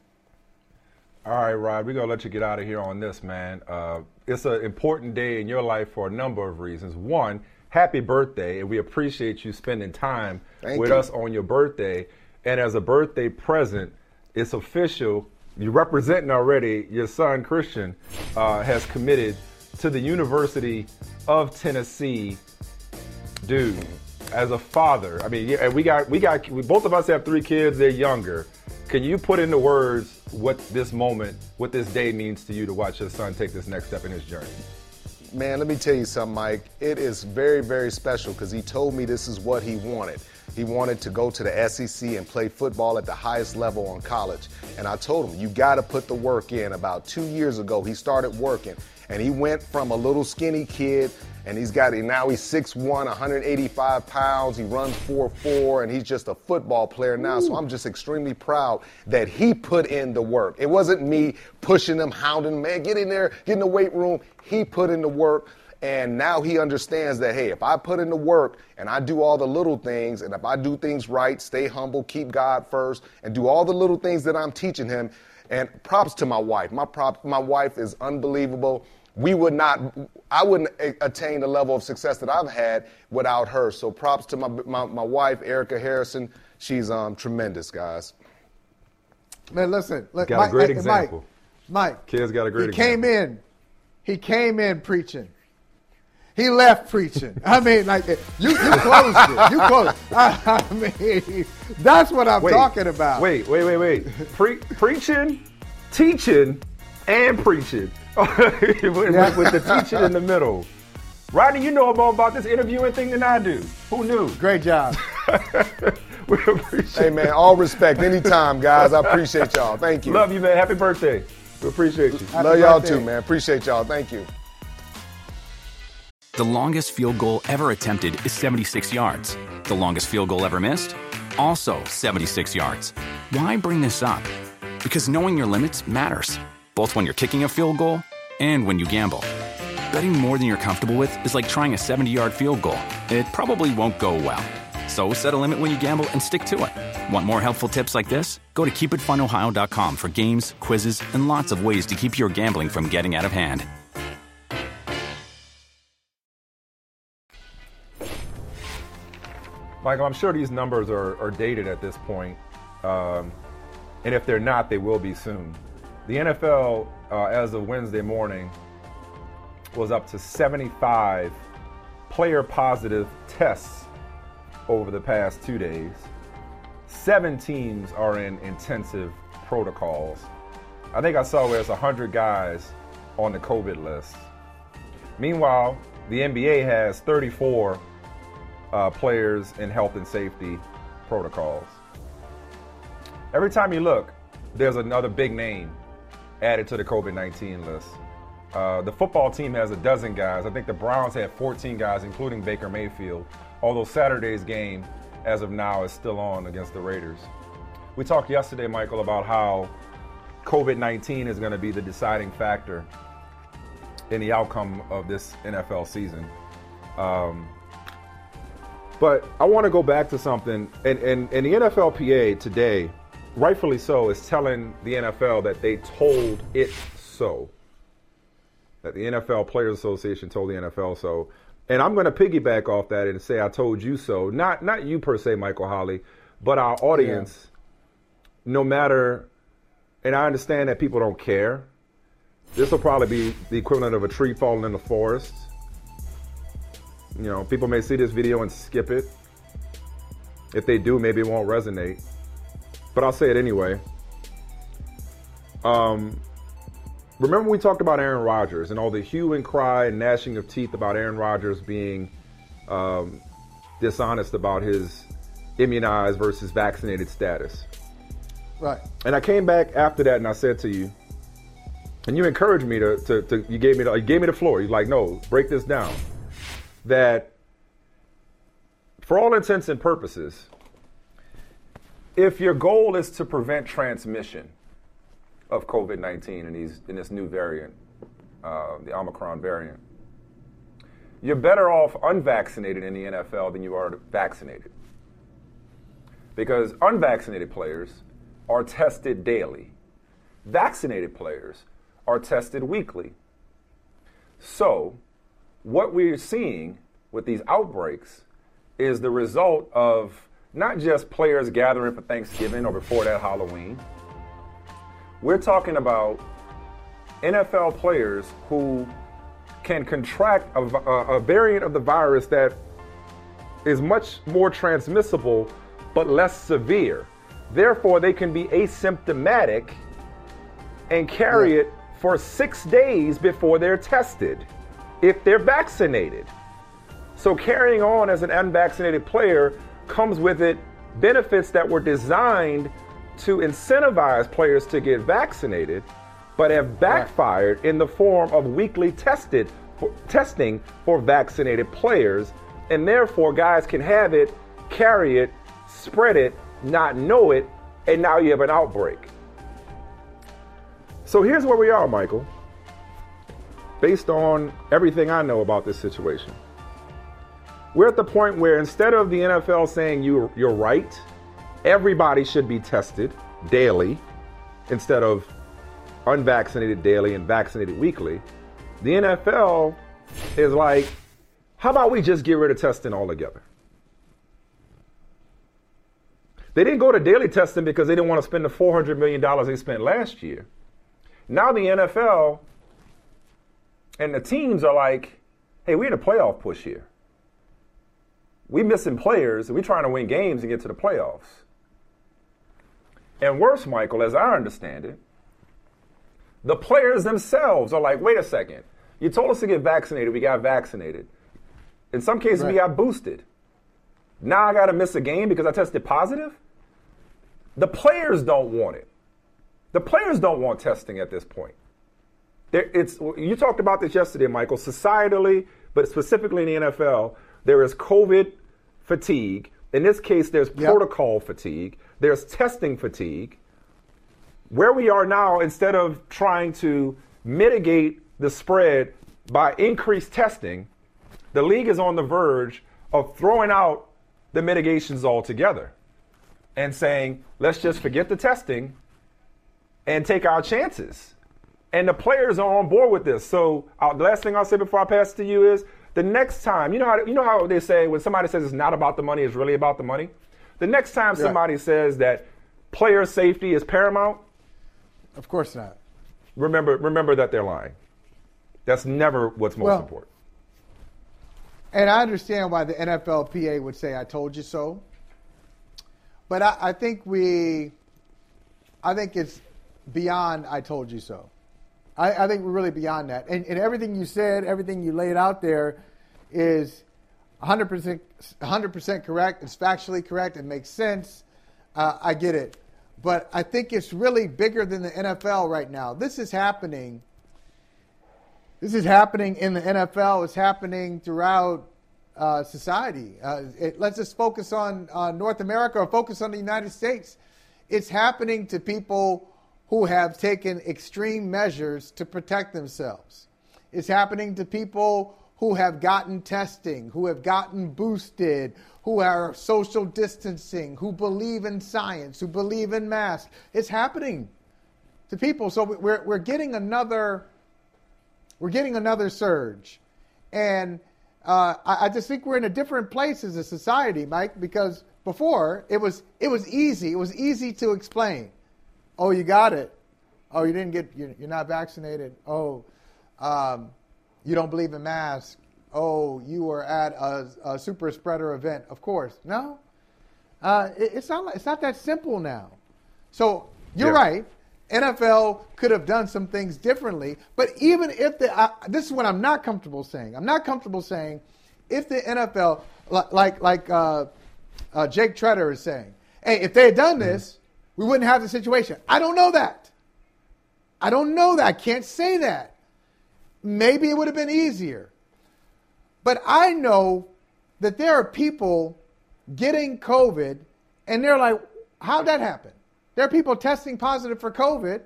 All right, Rod, we're going to let you get out of here on this, man. Uh, it's an important day in your life for a number of reasons. One, happy birthday, and we appreciate you spending time Thank with you. us on your birthday. And as a birthday present, it's official. You're representing already. Your son, Christian, uh, has committed to the University of Tennessee, dude. As a father, I mean, yeah, we got we got we, both of us have three kids. They're younger. Can you put into words what this moment, what this day means to you to watch your son take this next step in his journey? Man, let me tell you something, Mike. It is very, very special because he told me this is what he wanted. He wanted to go to the SEC and play football at the highest level on college. And I told him, you got to put the work in. About two years ago, he started working. And he went from a little skinny kid, and he's got, it now he's 6'1, 185 pounds. He runs 4'4, and he's just a football player now. So I'm just extremely proud that he put in the work. It wasn't me pushing him, hounding him, man, get in there, get in the weight room. He put in the work. And now he understands that, hey, if I put in the work and I do all the little things, and if I do things right, stay humble, keep God first, and do all the little things that I'm teaching him, and props to my wife. My prop, my wife is unbelievable. We would not, I wouldn't attain the level of success that I've had without her. So props to my my, my wife, Erica Harrison. She's um, tremendous, guys. Man, listen. Look, Got a Mike, great hey, example. Mike, Mike. Kids got a great He came in. He came in preaching. He left preaching. I mean, like you, you closed it. You closed. I, I mean, that's what I'm Wait, talking about. Wait, wait, wait, wait. Pre- preaching, teaching, and preaching. with, Yeah. with the teaching in the middle. Rodney, you know more about this interviewing thing than I do. Who knew? Great job. we appreciate Hey, man, all respect. Anytime, guys. I appreciate y'all. Thank you. Love you, man. Happy birthday. We appreciate you. Love y'all too, man. Appreciate y'all. Thank you. The longest field goal ever attempted is 76 yards. The longest field goal ever missed? Also 76 yards. Why bring this up? Because knowing your limits matters, both when you're kicking a field goal and when you gamble. Betting more than you're comfortable with is like trying a 70 yard field goal, it probably won't go well. So set a limit when you gamble and stick to it. Want more helpful tips like this? Go to keepitfunohio.com for games, quizzes, and lots of ways to keep your gambling from getting out of hand. Michael, I'm sure these numbers are, are dated at this point. Um, and if they're not, they will be soon. The NFL, uh, as of Wednesday morning, was up to 75 player positive tests over the past two days. Seven teams are in intensive protocols. I think I saw there's 100 guys on the COVID list. Meanwhile, the NBA has 34 uh, players in health and safety protocols. Every time you look, there's another big name added to the COVID 19 list. Uh, the football team has a dozen guys. I think the Browns had 14 guys, including Baker Mayfield, although Saturday's game, as of now, is still on against the Raiders. We talked yesterday, Michael, about how COVID 19 is going to be the deciding factor in the outcome of this NFL season. Um, but I want to go back to something, and, and, and the NFLPA today, rightfully so, is telling the NFL that they told it so. That the NFL Players Association told the NFL so. And I'm going to piggyback off that and say I told you so. Not not you per se, Michael Holley, but our audience. No matter, and I understand that people don't care. This will probably be the equivalent of a tree falling in the forest. You know, people may see this video and skip it. If they do, maybe it won't resonate. But I'll say it anyway. Um, remember we talked about Aaron Rodgers and all the hue and cry and gnashing of teeth about Aaron Rodgers being um, dishonest about his immunized versus vaccinated status. Right. And I came back after that and I said to you, and you encouraged me to, to, to you gave me the, you gave me the floor. You're like, no, break this down. That for all intents and purposes, if your goal is to prevent transmission of COVID 19 in, these, in this new variant, uh, the Omicron variant, you're better off unvaccinated in the NFL than you are vaccinated. Because unvaccinated players are tested daily, vaccinated players are tested weekly. So, what we're seeing with these outbreaks is the result of not just players gathering for Thanksgiving or before that Halloween. We're talking about NFL players who can contract a, a, variant of the virus that is much more transmissible but less severe. Therefore, they can be asymptomatic and carry Yeah. it for six days before they're tested if they're vaccinated. So, carrying on as an unvaccinated player comes with it benefits that were designed to incentivize players to get vaccinated, but have backfired in the form of weekly tested for, testing for vaccinated players, and therefore guys can have it, carry it, spread it, not know it, and now you have an outbreak. So here's where we are, Michael. Based on everything I know about this situation, we're at the point where instead of the NFL saying you, you're right, everybody should be tested daily instead of unvaccinated daily and vaccinated weekly. The NFL is like, how about we just get rid of testing altogether? They didn't go to daily testing because they didn't want to spend the $400 million they spent last year. Now the NFL and the teams are like, hey, we're in a playoff push here. We missing players and we're trying to win games and get to the playoffs. And worse, Michael, as I understand it, the players themselves are like, wait a second. You told us to get vaccinated. We got vaccinated. In some cases, we got boosted. Now I got to miss a game because I tested positive? The players don't want it. The players don't want testing at this point. There, it's you talked about this yesterday, Michael. Societally, but specifically in the NFL, there is COVID fatigue. In this case, there's protocol fatigue. There's testing fatigue. Where we are now, instead of trying to mitigate the spread by increased testing, the league is on the verge of throwing out the mitigations altogether and saying, let's just forget the testing and take our chances. And the players are on board with this. So uh, the last thing I'll say before I pass it to you is the next time, you know how you know how they say when somebody says it's not about the money, it's really about the money. The next time Yeah. somebody says that player safety is paramount, Of course not. remember remember that they're lying. That's never what's most Well, important. And I understand why the NFLPA would say, I told you so. But I, I think we, I think it's beyond I told you so. I, I think we're really beyond that. And, and everything you said, everything you laid out there is 100%, 100% correct. It's factually correct. It makes sense. Uh, I get it. But I think it's really bigger than the NFL right now. This is happening this is happening in the NFL. It's happening throughout uh, society. Uh, it, let's focus on North America or focus on the United States. It's happening to people who have taken extreme measures to protect themselves. It's happening to people who have gotten testing, who have gotten boosted, who are social distancing, who believe in science, who believe in masks. It's happening to people. So we're, we're getting another we're getting another surge. And uh, I, I just think we're in a different place as a society, Mike, because before it was it was easy. It was easy to explain. Oh, you got it. Oh, you didn't get. You're, not vaccinated. Oh, um, you don't believe in masks. Oh, you were at a, a super spreader event. Of course, no. Uh, it- it's not. It's not that simple now. So you're Yeah. right. NFL could have done some things differently, but even if the I, this is what I'm not comfortable saying. I'm not comfortable saying if the NFL, li- like like uh, uh, Jake Treader is saying, hey, if they had done this, we wouldn't have the situation. I don't know that. I don't know that. I can't say that. Maybe it would have been easier. But I know that there are people getting COVID and they're like, how'd that happen? There are people testing positive for COVID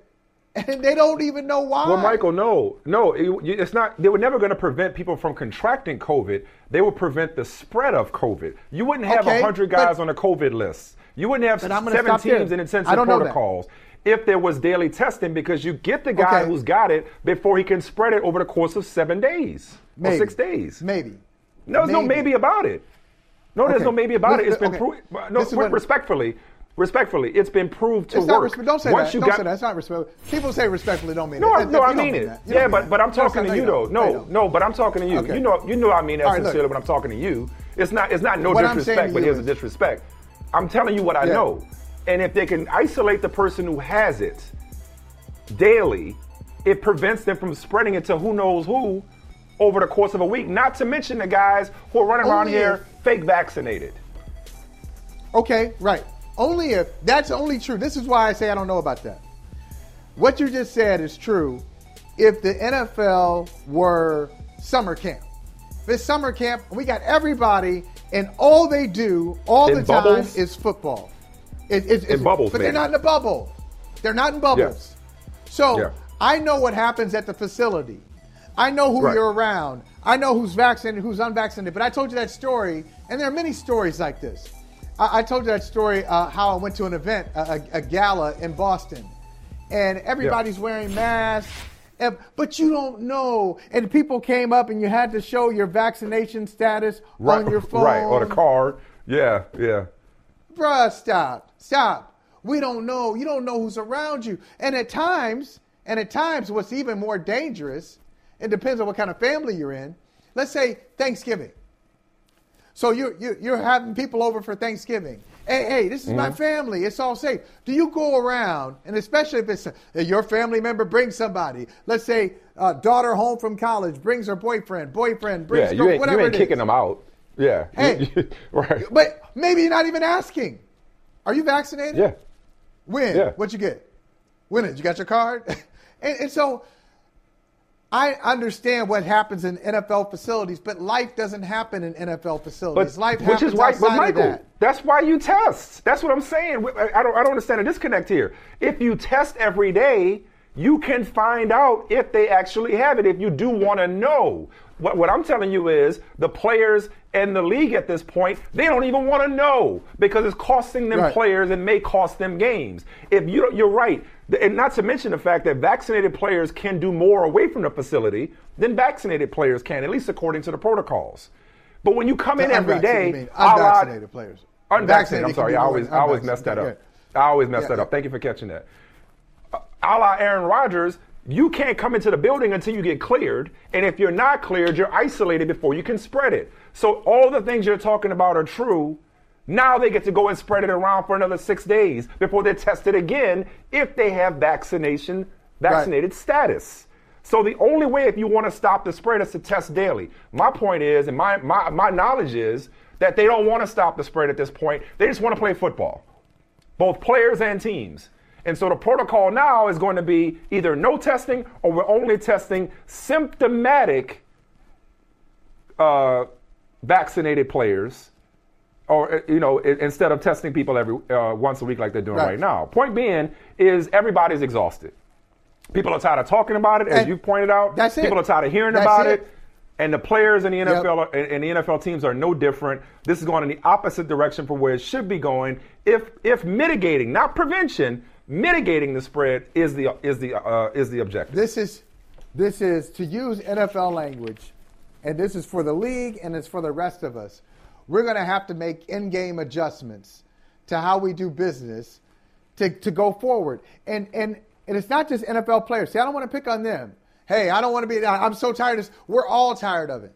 and they don't even know why. Well, Michael, no, no, it- it's not. They were never going to prevent people from contracting COVID. They would prevent the spread of COVID. You wouldn't have a Okay, hundred but- guys on a COVID list. You wouldn't have But seven teams in intensive I don't know that. protocols. If there was daily testing, because you get the guy Okay. who's got it before he can spread it over the course of seven days Maybe. or six days. Maybe. No, there's no Maybe. maybe about it. No, there's Okay. no maybe about Look, it. It's been okay. proven. No, respectfully, Respectfully, it's been proved to It's work. respe- don't say Once that. you don't got, say that. It's not respectful. People say respectfully don't mean No, it. No, I mean it. that, Yeah, but but. I'm talking it's to you though. No, no, but I'm talking to you. Okay. You know, you know I mean that right, look. sincerely when I'm talking to you. It's not it's not no What disrespect, but here's is- a disrespect. I'm telling you what I Yeah. know, and if they can isolate the person who has it daily, it prevents them from spreading it to who knows who over the course of a week. Not to mention the guys who are running around Only here fake vaccinated. Okay, right. Only if that's only true. This is why I say I don't know about that. What you just said is true if the NFL were summer camp. This summer camp, we got everybody, and all they do all In the time is football. It, it, In bubbles, but they're not in a bubble. They're not in bubbles. So Yeah. I know what happens at the facility. I know who Right. you're around. I know who's vaccinated, who's unvaccinated. But I told you that story, and there are many stories like this. I, I told you that story uh, how I went to an event, a, a, a gala in Boston, and everybody's wearing masks. and- But you don't know, and people came up, and you had to show your vaccination status Right, on your phone. right, or the card. Yeah, yeah. Bruh, stop. Stop. We don't know. You don't know who's around you. And at times, and at times, what's even more dangerous, it depends on what kind of family you're in. Let's say Thanksgiving. So you're, you're, having people over for Thanksgiving. Hey, hey, this is my Mhm. family. It's all safe. Do you go around, and especially if it's uh, your family member brings somebody, let's say uh, daughter home from college brings her boyfriend, boyfriend brings Yeah, you girl- ain't, whatever you ain't kicking them out. Yeah. Hey. right. But maybe you're not even asking. Are you vaccinated? Yeah. When? Yeah. What'd you get? When did you got your card? and, and so I understand what happens in NFL facilities, but life doesn't happen in NFL facilities. But, life which happens is why, outside but of Michael, that. that's why you test. That's what I'm saying. I don't, I don't understand a disconnect here. If you test every day, you can find out if they actually have it. If you do want to know, what, what I'm telling you is the players and the league at this point, they don't even want to know because it's costing them Right. players and may cost them games. If you, you're right, and not to mention the fact that vaccinated players can do more away from the facility than vaccinated players can, at least according to the protocols. But when you come in The every unvaccinated, day, you mean, a la- unvaccinated players. Unvaccinated. I'm sorry. I always, I always messed that up. I always messed Yeah, that yeah. up. Thank you for catching that. Uh, A la Aaron Rodgers, you can't come into the building until you get cleared, and if you're not cleared, you're isolated before you can spread it. So all the things you're talking about are true. Now they get to go and spread it around for another six days before they're tested again if they have vaccination vaccinated status. So the only way if you want to stop the spread is to test daily. My point is, and my, my, my knowledge is that they don't want to stop the spread at this point. They just want to play football, both players and teams. And so the protocol now is going to be either no testing or we're only testing symptomatic uh, vaccinated players, or uh, you know, instead of testing people every uh, once a week like they're doing Right. right now. Point being is everybody's exhausted. People are tired of talking about it, as And you pointed out. that's it. People are tired of hearing That's about it. it. And the players in the Yep. NFL are- and and the NFL teams are no different. This is going in the opposite direction from where it should be going. If if mitigating, not prevention, mitigating the spread is the is the uh, is the objective. This is this is to use NFL language, and this is for the league and it's for the rest of us. We're going to have to make in-game adjustments to how we do business to, to go forward. And and and it's not just NFL players. See, I don't want to pick on them. Hey, I don't want to be. I'm so tired of this. We're all tired of it.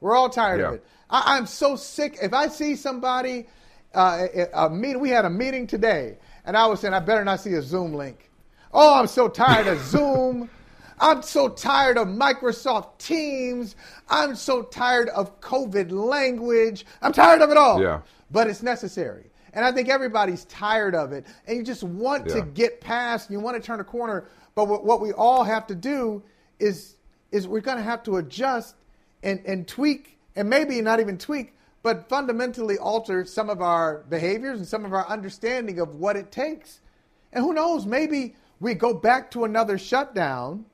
We're all tired of it. I, I'm so sick. If I see somebody, uh, a, a meeting, we had a meeting today, and I was saying I better not see a Zoom link. Oh, I'm so tired of Zoom. I'm so tired of Microsoft Teams. I'm so tired of COVID language. I'm tired of it all. Yeah. But it's necessary. And I think everybody's tired of it. And you just want to get past, you want to turn a corner. But what, what we all have to do is, is we're going to have to adjust and, and tweak, and maybe not even tweak, but fundamentally alter some of our behaviors and some of our understanding of what it takes. And who knows, maybe we go back to another shutdown.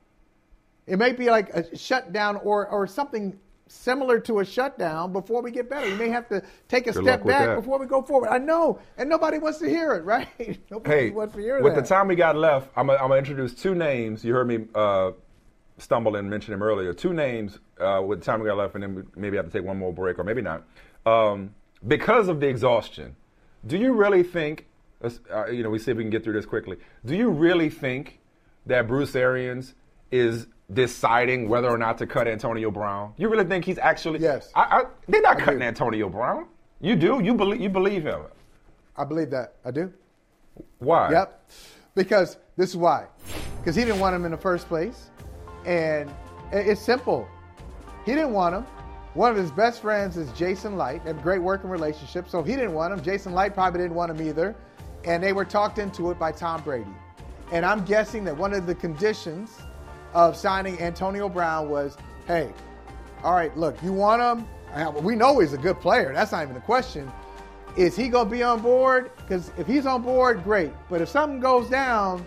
It may be like a shutdown or, or something similar to a shutdown before we get better. We may have to take a Good step back before we go forward. I know, and nobody wants to hear it, right? nobody Hey, wants to hear with that. the time we got left, I'm going to introduce two names. You heard me uh, stumble and mention them earlier. Two names uh, with the time we got left, and then we maybe have to take one more break, or maybe not. Um, because of the exhaustion, do you really think uh, you know, we see if we can get through this quickly. Do you really think that Bruce Arians is deciding whether or not to cut Antonio Brown? You really think he's actually? Yes. I, I, they're not I cutting do. Antonio Brown. You do. You believe. You believe him. I believe that. I do. Why? Yep. Because this is why. Because he didn't want him in the first place. And it's simple. He didn't want him. One of his best friends is Jason Licht. They have a great working relationship. So he didn't want him. Jason Licht probably didn't want him either. And they were talked into it by Tom Brady. And I'm guessing that one of the conditions of signing Antonio Brown was hey, all right, look, you want him? We know he's a good player. That's not even a question. Is he going to be on board? Because if he's on board, great. But if something goes down,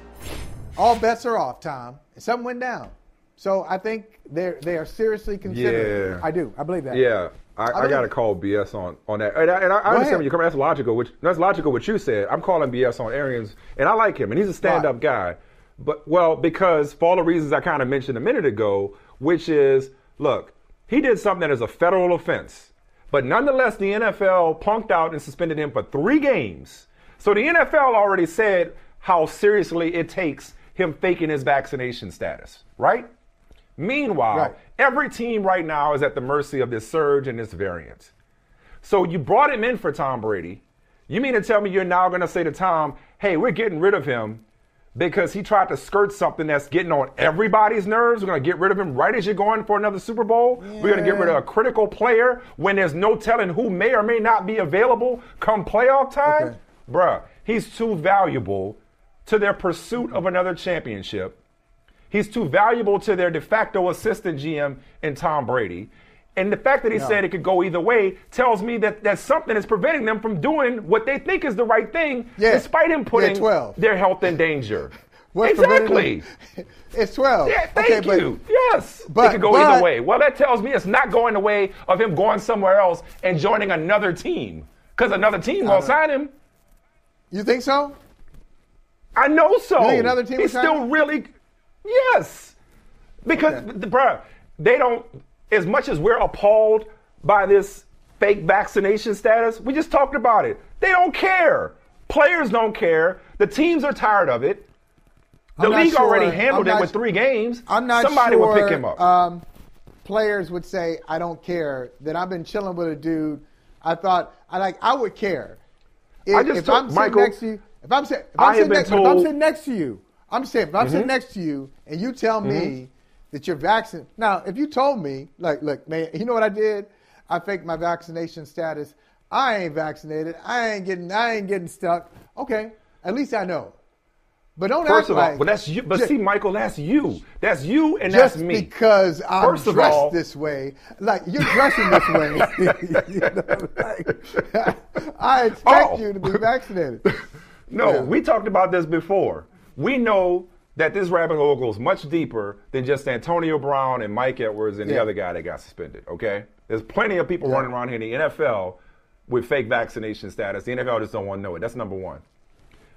all bets are off, Tom. And something went down. So I think they're they are seriously considering. Yeah. I do. I believe that. Yeah, I, I, believe got to call BS on on that, and I, and I understand when you come. That's logical. Which that's logical. What you said. I'm calling BS on Arians, and I like him, and he's a stand-up guy. But well, because for all the reasons I kind of mentioned a minute ago, which is, look, he did something that is a federal offense, but nonetheless, the NFL punked out and suspended him for three games. So the NFL already said how seriously it takes him faking his vaccination status, right? Meanwhile, Right. every team right now is at the mercy of this surge and this variant. So you brought him in for Tom Brady. You mean to tell me you're now going to say to Tom, hey, we're getting rid of him because he tried to skirt something that's getting on everybody's nerves? We're going to get rid of him right as you're going for another Super Bowl? We're going to get rid of a critical player when there's no telling who may or may not be available come playoff time? Okay. Bruh, he's too valuable to their pursuit of another championship. He's too valuable to their de facto assistant GM in Tom Brady. And the fact that he No. said it could go either way tells me that that something is preventing them from doing what they think is the right thing, Yeah. despite him putting Yeah, 12. their health in danger. What's exactly. It's 12. Yeah, thank okay, but- you. yes. but- it could go but- either way. Well, that tells me it's not going the way of him going somewhere else and joining another team. Because another team won't sign him. You think so? I know so. You think another team He's still him? really, yes, because the bruh, they don't. As much as we're appalled by this fake vaccination status, we just talked about it. They don't care. Players don't care. The teams are tired of it. The league already handled it with three games. I'm not Somebody sure. will pick him up. Um, players would say, "I don't care." That I've been chilling with a dude. I thought I like. I would care. If, I just if told- I'm sitting Michael, next to you, if I'm if I'm sitting, next, if I'm told- sitting next to you, I'm saying if I'm sitting Mhm. next to you and you tell me Mhm. that you're vaccinated. Now, if you told me, like, look, man, you know what I did? I faked my vaccination status. I ain't vaccinated. I ain't getting. I ain't getting stuck. Okay, at least I know. But don't First act of all, like. well, that's you. But Ju- see, Michael, that's you. That's you, and that's me. because I'm First of dressed all- this way, like you're dressing this way. you know, like, I expect Oh. you to be vaccinated. No, Yeah. we talked about this before. We know that this rabbit hole goes much deeper than just Antonio Brown and Mike Edwards and the other guy that got suspended. Okay, there's plenty of people Yeah. running around here in the NFL with fake vaccination status. The NFL just don't want to know it. That's number one.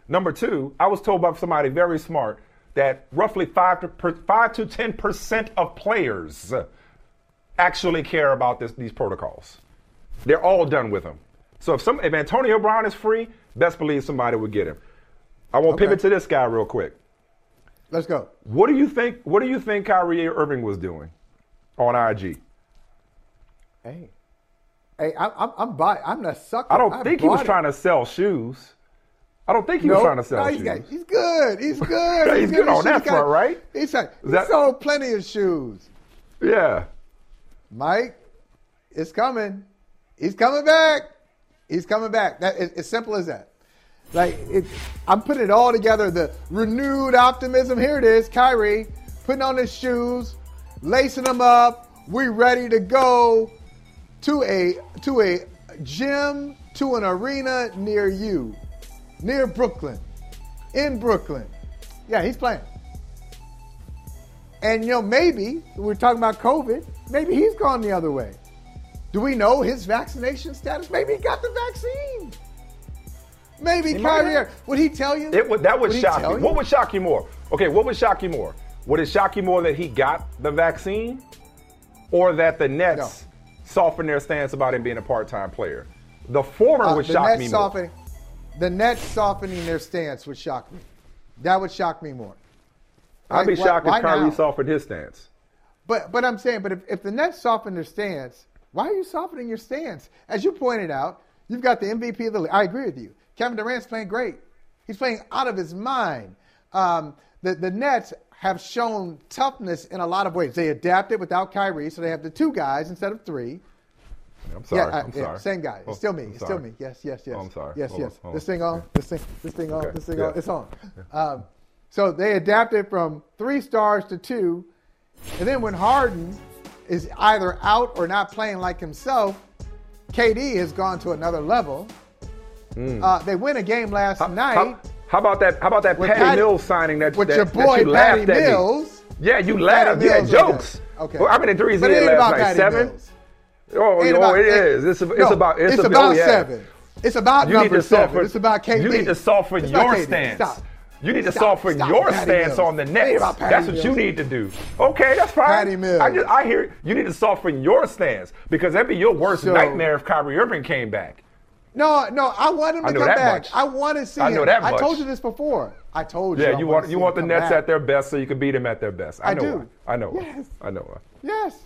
Number two, I was told by somebody very smart that roughly five to per, five to ten percent of players actually care about this, these protocols. They're all done with them. So if some if Antonio Brown is free, best believe somebody would get him. I want to Okay. pivot to this guy real quick. Let's go. What do you think? What do you think Kyrie Irving was doing on IG? Hey, hey, I'm I'm, I'm I'm the sucker. I don't think he was it. trying to sell shoes. I don't think he was trying to sell No, shoes. he's, got- he's good. He's good. He's good on He's that front, right? He's, like, he that- sold plenty of shoes. yeah. Mike, it's coming. He's coming back. He's coming back. That as simple as that. Like it, I'm putting it all together. The renewed optimism. Here it is. Kyrie putting on his shoes, lacing them up. We ready to go to a to a gym to an arena near you, near Brooklyn, in Brooklyn. Yeah, he's playing. And you know, maybe we're talking about COVID. Maybe he's gone the other way. Do we know his vaccination status? Maybe he got the vaccine. Maybe He Kyrie. Would he tell you? It would, that would Would shock you. What would shock you more? Okay, what would shock you more? Would it shock you more that he got the vaccine, or that the Nets softened their stance about him being a part-time player? The former Uh, would the shock Nets me more. softening- the Nets softening their stance would shock me. That would shock me more. I'd be Like, why- shocked why if Kyrie now? softened his stance. But but I'm saying, but if, if the Nets soften their stance, why are you softening your stance? As you pointed out, you've got the MVP of the league. I agree with you. Kevin Durant's playing great. He's playing out of his mind. Um, the the Nets have shown toughness in a lot of ways. They adapted without Kyrie, so they have the two guys instead of three. I'm sorry. Yeah, I- I'm yeah, sorry. same guy. It's still me. It's still me. Yes, yes, yes. Oh, I'm sorry. Yes, Hold on, yes. hold This thing on. This thing. This thing on. Okay, This thing yeah. on. It's on. Um, so they adapted from three stars to two, and then when Harden is either out or not playing like himself, KD has gone to another level. Mm. Uh, they win a game last night. How, how about that? How about that Patty, Patty- Mills signing that, with that, your that boy you Patty? Mills. Yeah, you laughed. Mills, jokes. Okay. Well, how many threes But he had last about night? Patty Seven. Mills. Oh, Ain't oh, about- it is. It's, it's No, about. It's, it's a- about oh, yeah. seven. It's about you number seven. Soften, It's about KD. You need to soften It's your stance. Stop. You need to Stop. soften Stop. your stance Mills. on the Nets. That's what you need to do. Okay, that's fine. Patty Mills. I, just, I hear you need to soften your stance because that'd be your worst So- nightmare if Kyrie Irving came back. No, no, I want him to come back. much. I want to see I know him. that I told you this before. I told you. Yeah, I you want you want the Nets back. at their best so you can beat them at their best. I, I know do. why. I know why. Yes. I know why. Yes.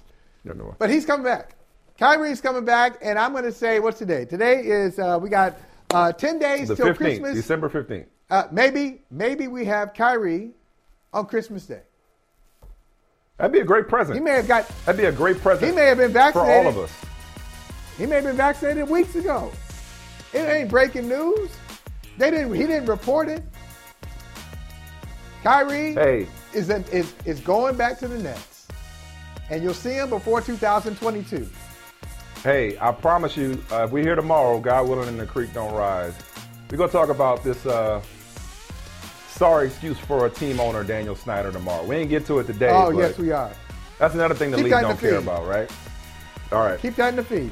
I know. But he's coming back. Kyrie's coming back, and I'm going to say, what's today? Today is uh, we got uh, ten days The till 15th, Christmas. December 15th. Uh, maybe, maybe we have Kyrie on Christmas Day. That'd be a great present. He may have got. That'd be a great present. He may have been vaccinated for all of us. He may have been vaccinated weeks ago. It ain't breaking news. They didn't. He didn't report it. Kyrie Hey. is, a, is is going back to the Nets, and you'll see him before 2022. Hey, I promise you, uh, if we're here tomorrow, God willing, and the creek don't rise, we're gonna talk about this. Uh, sorry excuse for a team owner, Daniel Snyder, tomorrow. We ain't get to it today. oh yes, we are. That's another thing the Keep league don't the care about, right? All right. Keep that in the feed.